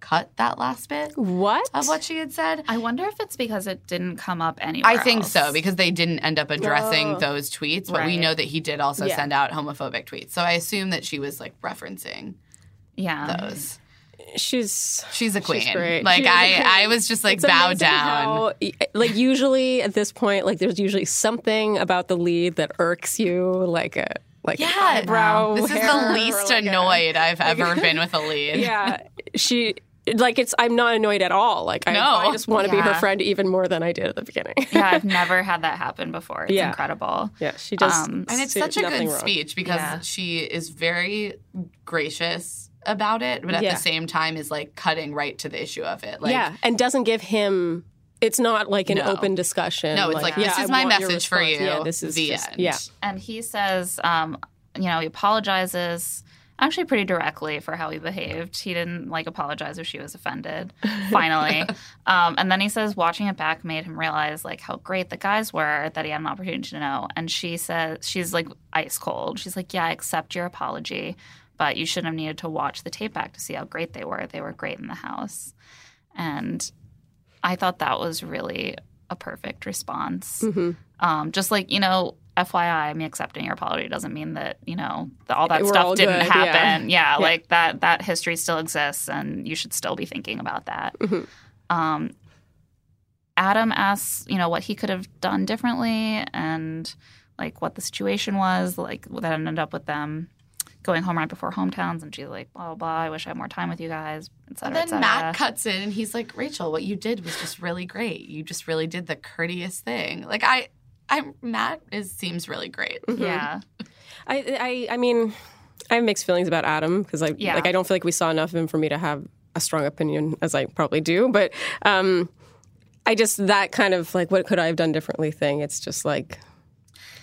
cut that last bit What? of what she had said. I wonder if it's because it didn't come up anywhere. I think else. so because they didn't end up addressing Oh. those tweets, but we know that he did also Yeah. send out homophobic tweets. So I assume that she was like referencing Yeah. those. She's She's a queen. great. Like She's a I, queen. I was just like It's bow down. how- like usually at this point, like there's usually something about the lead that irks you, like a like an Yeah, eyebrow. this is the least like annoyed I've ever [laughs] been with a lead. yeah, she like it's. I'm not annoyed at all. Like I, No. I just want to be her friend even more than I did at the beginning. yeah, I've [laughs] never had that happen before. It's Yeah. incredible. yeah, she does, Um, And it's such a good wrong. speech because Yeah. she is very gracious about it, but at Yeah. the same time is like cutting right to the issue of it. Like, yeah, and doesn't give him. It's not like an No. open discussion. No, it's like, yeah, this I is my message for you. Yeah, this is the just, end. Yeah, And he says, um, you know, he apologizes actually pretty directly for how he behaved. He didn't like apologize if she was offended, [laughs] finally. um, and then he says watching it back made him realize like how great the guys were that he had an opportunity to know. And she says she's like ice cold. She's like, Yeah, I accept your apology, but you shouldn't have needed to watch the tape back to see how great they were. They were great in the house. And I thought that was really a perfect response. Mm-hmm. Um, just like, you know, FYI, me accepting your apology doesn't mean that, you know, all that We're stuff all didn't good, yeah. happen. Yeah. Yeah. like that that history still exists and you should still be thinking about that. Mm-hmm. Um, Adam asks, you know, what he could have done differently and like what the situation was, like that ended up with them going home right before hometowns and she's like, blah, blah, blah, I wish I had more time with you guys, et cetera, And et then cetera. Matt cuts in and he's like, Rachel, what you did was just really great. You just really did the courteous thing. Like I I Matt is seems really great. Yeah. I, I, I mean, I have mixed feelings about Adam because I Yeah. like I don't feel like we saw enough of him for me to have a strong opinion as I probably do. But um, I just that kind of like what could I have done differently thing. It's just like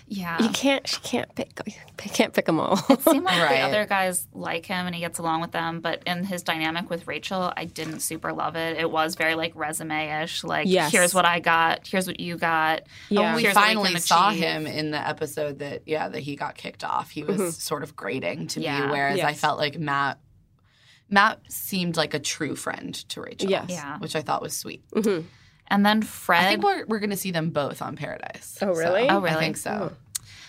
Yeah. You can't. She can't pick. Can't pick them all. It seemed like Right. the other guys like him and he gets along with them, but in his dynamic with Rachel, I didn't super love it. It was very like resume ish. Like, Yes. here's what I got, here's what you got. Yeah. Oh, we finally can saw him in the episode that yeah that he got kicked off. He was mm-hmm. sort of grating to Yeah. me, whereas I felt like Matt Matt seemed like a true friend to Rachel. Yes. Yeah. which I thought was sweet. Mm-hmm. And then Fred. I think we're we're gonna see them both on Paradise. Oh, really? So, Oh, really? I think so.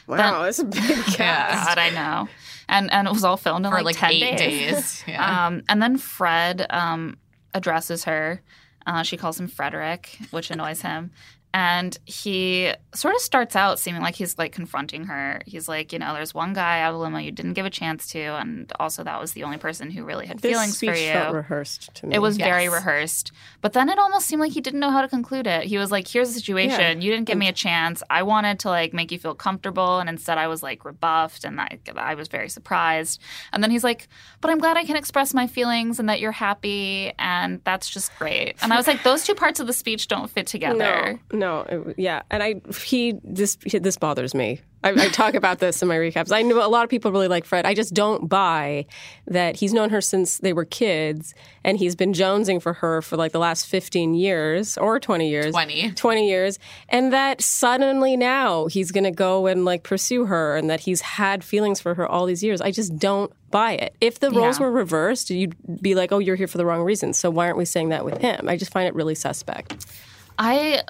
wow, that's a big [laughs] cast. Yeah. God, I know. And and it was all filmed in For like, like, 10 eight days. days. [laughs] Yeah. Um, and then Fred um, addresses her. Uh, she calls him Frederick, which annoys him. And he sort of starts out seeming like he's like confronting her. He's like, you know, there's one guy out of limo you didn't give a chance to, and also that was the only person who really had This feelings speech for you. felt rehearsed to me. It was very rehearsed. But then it almost seemed like he didn't know how to conclude it. He was like, here's the situation. Yeah. You didn't give me a chance. I wanted to like make you feel comfortable and instead I was like rebuffed and I, I was very surprised. And then he's like, but I'm glad I can express my feelings and that you're happy and that's just great. And I was like, those two parts of the speech don't fit together. No, no, it- yeah, and I he this this bothers me. I, I talk about this in my recaps. I know a lot of people really like Fred. I just don't buy that he's known her since they were kids, and he's been jonesing for her for like the last fifteen years or twenty years, 20. 20 years, and that suddenly now he's going to go and like pursue her, and that he's had feelings for her all these years. I just don't buy it. If the roles Yeah. were reversed, you'd be like, "Oh, you're here for the wrong reason." So why aren't we saying that with him? I just find it really suspect. I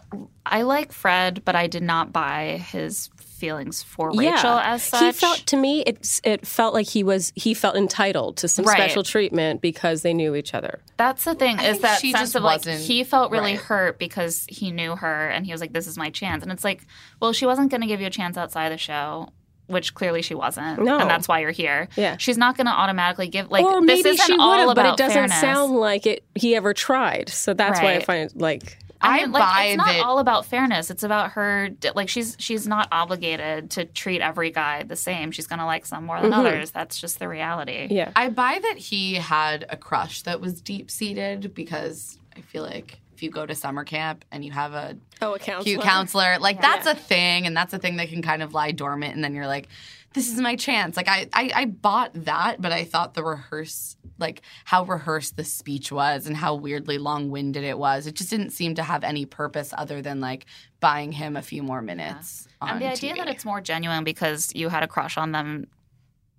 I like Fred, but I did not buy his feelings for Rachel as such. He felt to me it it felt like he was he felt entitled to some Right. special treatment because they knew each other. That's the thing is that she sense just of like wasn't- he felt really right. hurt because he knew her and he was like, "This is my chance." And it's like, well, she wasn't going to give you a chance outside the show, which clearly she wasn't. No. and that's why you're here. Yeah. she's not going to automatically give like or this maybe isn't she would all have, but it doesn't fairness. sound like it. He ever tried, so that's why I find like I, I mean, like, buy it's not that- all about fairness. It's about her. Like she's she's not obligated to treat every guy the same. She's going to like some more than others. That's just the reality. Mm-hmm. yeah. I buy that he had a crush that was deep seated because I feel like if you go to summer camp and you have a Oh, a counselor. cute counselor, like that's a thing, and that's a thing that can kind of lie dormant, and then you're like, this is my chance. Like I, I, I bought that, but I thought the rehearse, like how rehearsed the speech was, and how weirdly long winded it was. It just didn't seem to have any purpose other than like buying him a few more minutes. On And the idea TV. that it's more genuine because you had a crush on them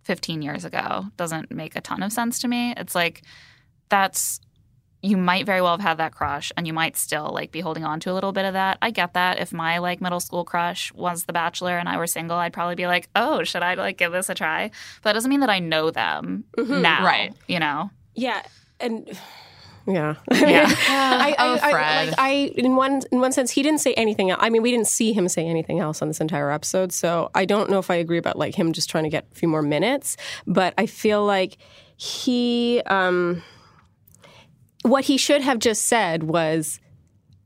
15 years ago doesn't make a ton of sense to me. It's like that's you might very well have had that crush and you might still like be holding on to a little bit of that. I get that. If my like middle school crush was the bachelor and I were single, I'd probably be like, "Oh, should I like give this a try?" But that doesn't mean that I know them now, Right. You know. Yeah, and [sighs] yeah, [laughs] Yeah. [laughs] I, I, Oh, I, Fred. like I, in one in one sense, he didn't say anything. I mean, we didn't see him say anything else on this entire episode, so I don't know if I agree about like him just trying to get a few more minutes. But I feel like he, um, what he should have just said was.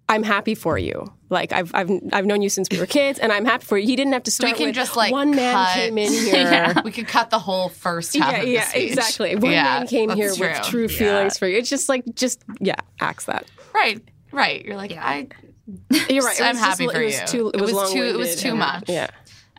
I'm happy for you. Like I've I've I've known you since we were kids, and I'm happy for you. He didn't have to start. we start. can with, just like one man cut- came in [laughs] here. we could cut the whole first half Yeah, of the yeah, speech. exactly. One Yeah, man came that's here with true Yeah. feelings for you. It's just like, just yeah, axe that. Right, right. You're like, I. You're right. I'm was just- happy for it was you. Too, it, It was, was too- it was too much. Yeah.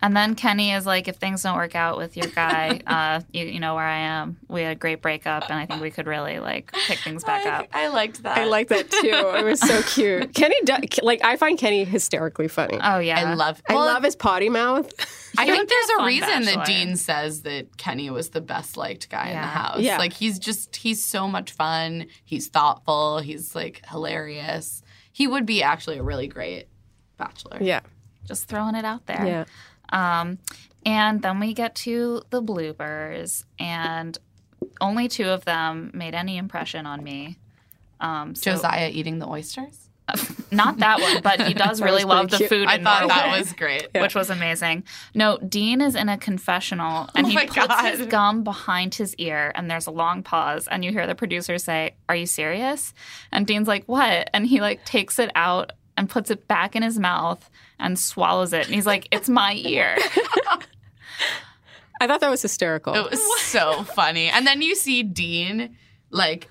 And then Kenny is like, if things don't work out with your guy, [laughs] uh, you, you know where I am. We had a great breakup, and I think we could really like pick things back up. I liked that. I liked that too. It was so [laughs] cute. Kenny, do, like, I find Kenny hysterically funny. Oh yeah, I love. I well, love his potty mouth. I think there's a fun reason that. Dean says that Kenny was the best liked guy in the house. Yeah. Like he's just he's so much fun. He's thoughtful. He's like hilarious. He would be actually a really great bachelor. yeah. just throwing it out there. Yeah. Um, and then we get to the bloopers, and only two of them made any impression on me. Um, so Josiah eating the oysters. [laughs] not that one, but he [laughs] does really love the cute. food. I thought that was great. which was amazing. No, Dean is in a confessional, [laughs] and Oh he puts God. his gum behind his ear, and there's a long pause, and you hear the producer say, "Are you serious?" And Dean's like, "What?" And he like takes it out and puts it back in his mouth and swallows it, and he's like, "It's my ear." [laughs] I thought that was hysterical. It was so funny. And then you see Dean like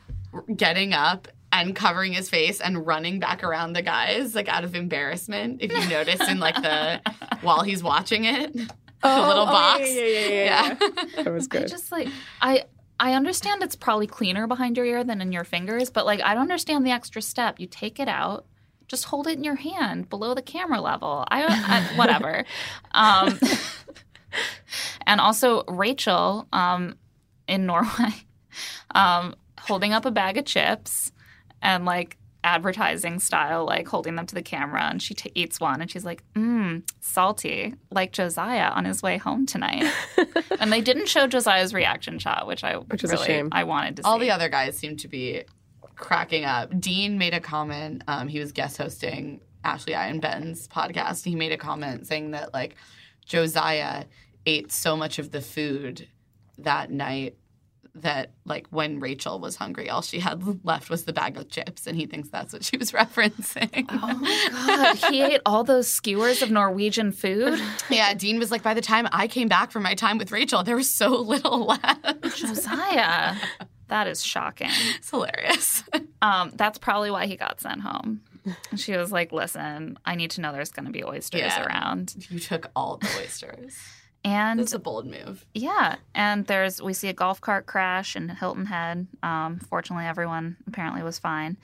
getting up and covering his face and running back around the guys like out of embarrassment. If you notice in like the [laughs] while he's watching it, the oh, little oh, box. Oh, yeah, yeah, yeah, yeah, Yeah. That was I good. just like I I understand it's probably cleaner behind your ear than in your fingers, but like I don't understand the extra step. You take it out, just hold it in your hand below the camera level. I, I whatever. [laughs] um, and also Rachel um, in Norway [laughs] um, holding up a bag of chips and like advertising style, like holding them to the camera, and she t- eats one, and she's like, "Mmm, salty," like Josiah on his way home tonight. [laughs] and they didn't show Josiah's reaction shot, which I Which is a shame. I wanted to see. All the other guys seem to be cracking up. Dean made a comment. Um, he was guest hosting Ashley I and Ben's podcast. He made a comment saying that like Josiah ate so much of the food that night that like when Rachel was hungry, all she had [laughs] left was the bag of chips, and he thinks that's what she was [laughs] referencing. Oh my god, he ate all those skewers of Norwegian food. [laughs] yeah, Dean was like, by the time I came back from my time with Rachel, there was so little left. Josiah, that is shocking. [laughs] it's hilarious. [laughs] Um, that's probably why he got sent home. She was like, "Listen, I need to know there's going to be oysters Yeah. around." you took all the oysters. And That's a bold move. Yeah, and there's we see a golf cart crash in Hilton Head. Um, fortunately, everyone apparently was fine,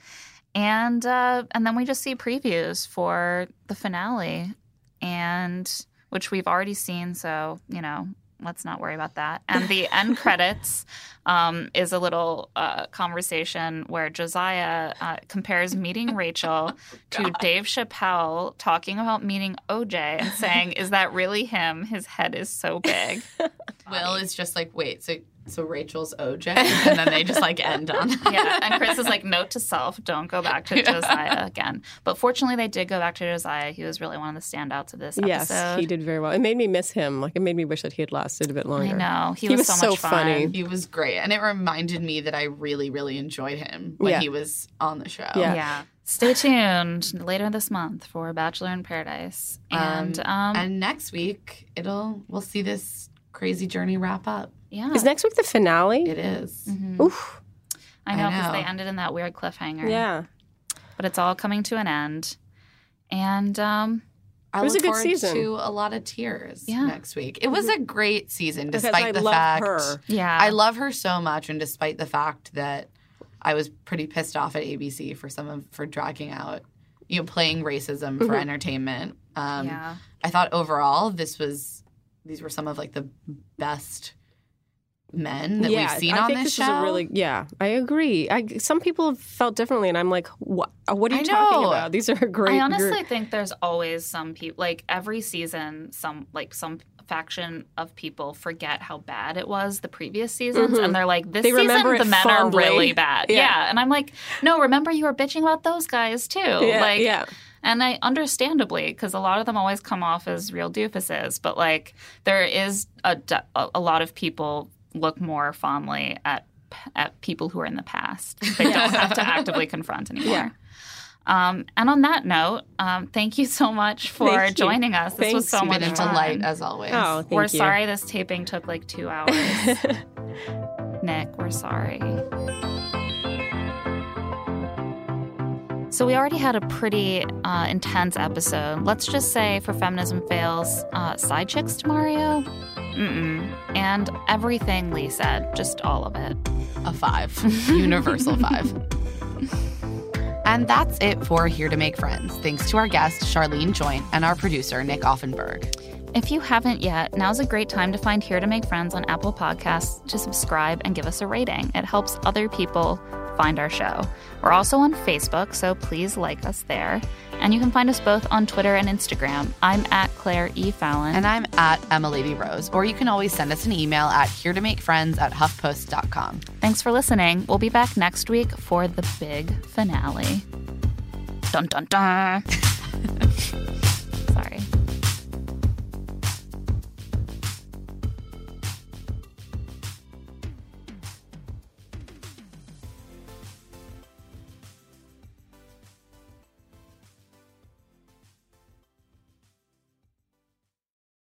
and uh, and then we just see previews for the finale, and which we've already seen. So you know, let's not worry about that. And the end [laughs] credits um, is a little uh, conversation where Josiah uh, compares meeting Rachel [laughs] to Dave Chappelle talking about meeting OJ and saying, "Is that really him? His head is so big." [laughs] Will is just like, wait, so so Rachel's OJ, and then they just like end on. [laughs] yeah, and Chris is like, note to self, don't go back to [laughs] Josiah again. But fortunately, they did go back to Josiah. He was really one of the standouts of this Yes, he did very well. It made me miss him. Like it made me wish that he had lasted a bit longer. I know he, He was, was so, so fun. funny. He was great, and it reminded me that I really, really enjoyed him when Yeah. he was on the show. Yeah. Yeah. Stay tuned later this month for Bachelor in Paradise, and um, And next week, it'll we'll see this crazy journey wrap up. Yeah, Is next week the finale? It is. Mhm. Oof. I I know because they ended in that weird cliffhanger. Yeah. but it's all coming to an end, and um, I It was look a good forward season. to a lot of tears Yeah. next week. It was a great season, despite I the love fact her. yeah, I love her so much, and despite the fact that I was pretty pissed off at ABC for some of for dragging out, you know, playing racism for entertainment. Um, yeah. I thought overall this was these were some of like the best men that yeah, we've seen I on think this, this show. is a really yeah. I agree. I some people have felt differently, and I'm like, what? What are you I talking know. about? These are great. I honestly group. think there's always some people like every season some like some faction of people forget how bad it was the previous seasons and they're like this Mm-hmm. They season remember the men fondly. are really [laughs] bad. Yeah. Yeah. And I'm like, "No, remember you were bitching about those guys too." Yeah, like yeah. and I understandably cuz a lot of them always come off as real doofuses, but like there is a a lot of people look more fondly at at people who are in the past. [laughs] They don't have to actively confront anymore. Yeah. Um, and on that note, um, thank you so much for Thank you. joining us. This was so You've much been a fun. delight as always. Oh, thank we're you. sorry this taping took like two hours. [laughs] Nick, we're sorry. So we already had a pretty uh, intense episode. Let's just say for feminism fails, uh, side chicks to Mario, mm-mm, and everything Lee said, just all of it. a five, universal [laughs] five. And that's it for Here to Make Friends. Thanks to our guest, Sharleen Joynt, and our producer, Nick Offenberg. If you haven't yet, now's a great time to find Here to Make Friends on Apple Podcasts to subscribe and give us a rating. It helps other people find our show. We're also on Facebook, so please like us there. And you can find us both on Twitter and Instagram. I'm at Claire E. Fallon. And I'm at Emma Lady Rose, or you can always send us an email at here to make friends at huffpost.com. Thanks for listening. We'll be back next week for the big finale. Dun dun dun. [laughs]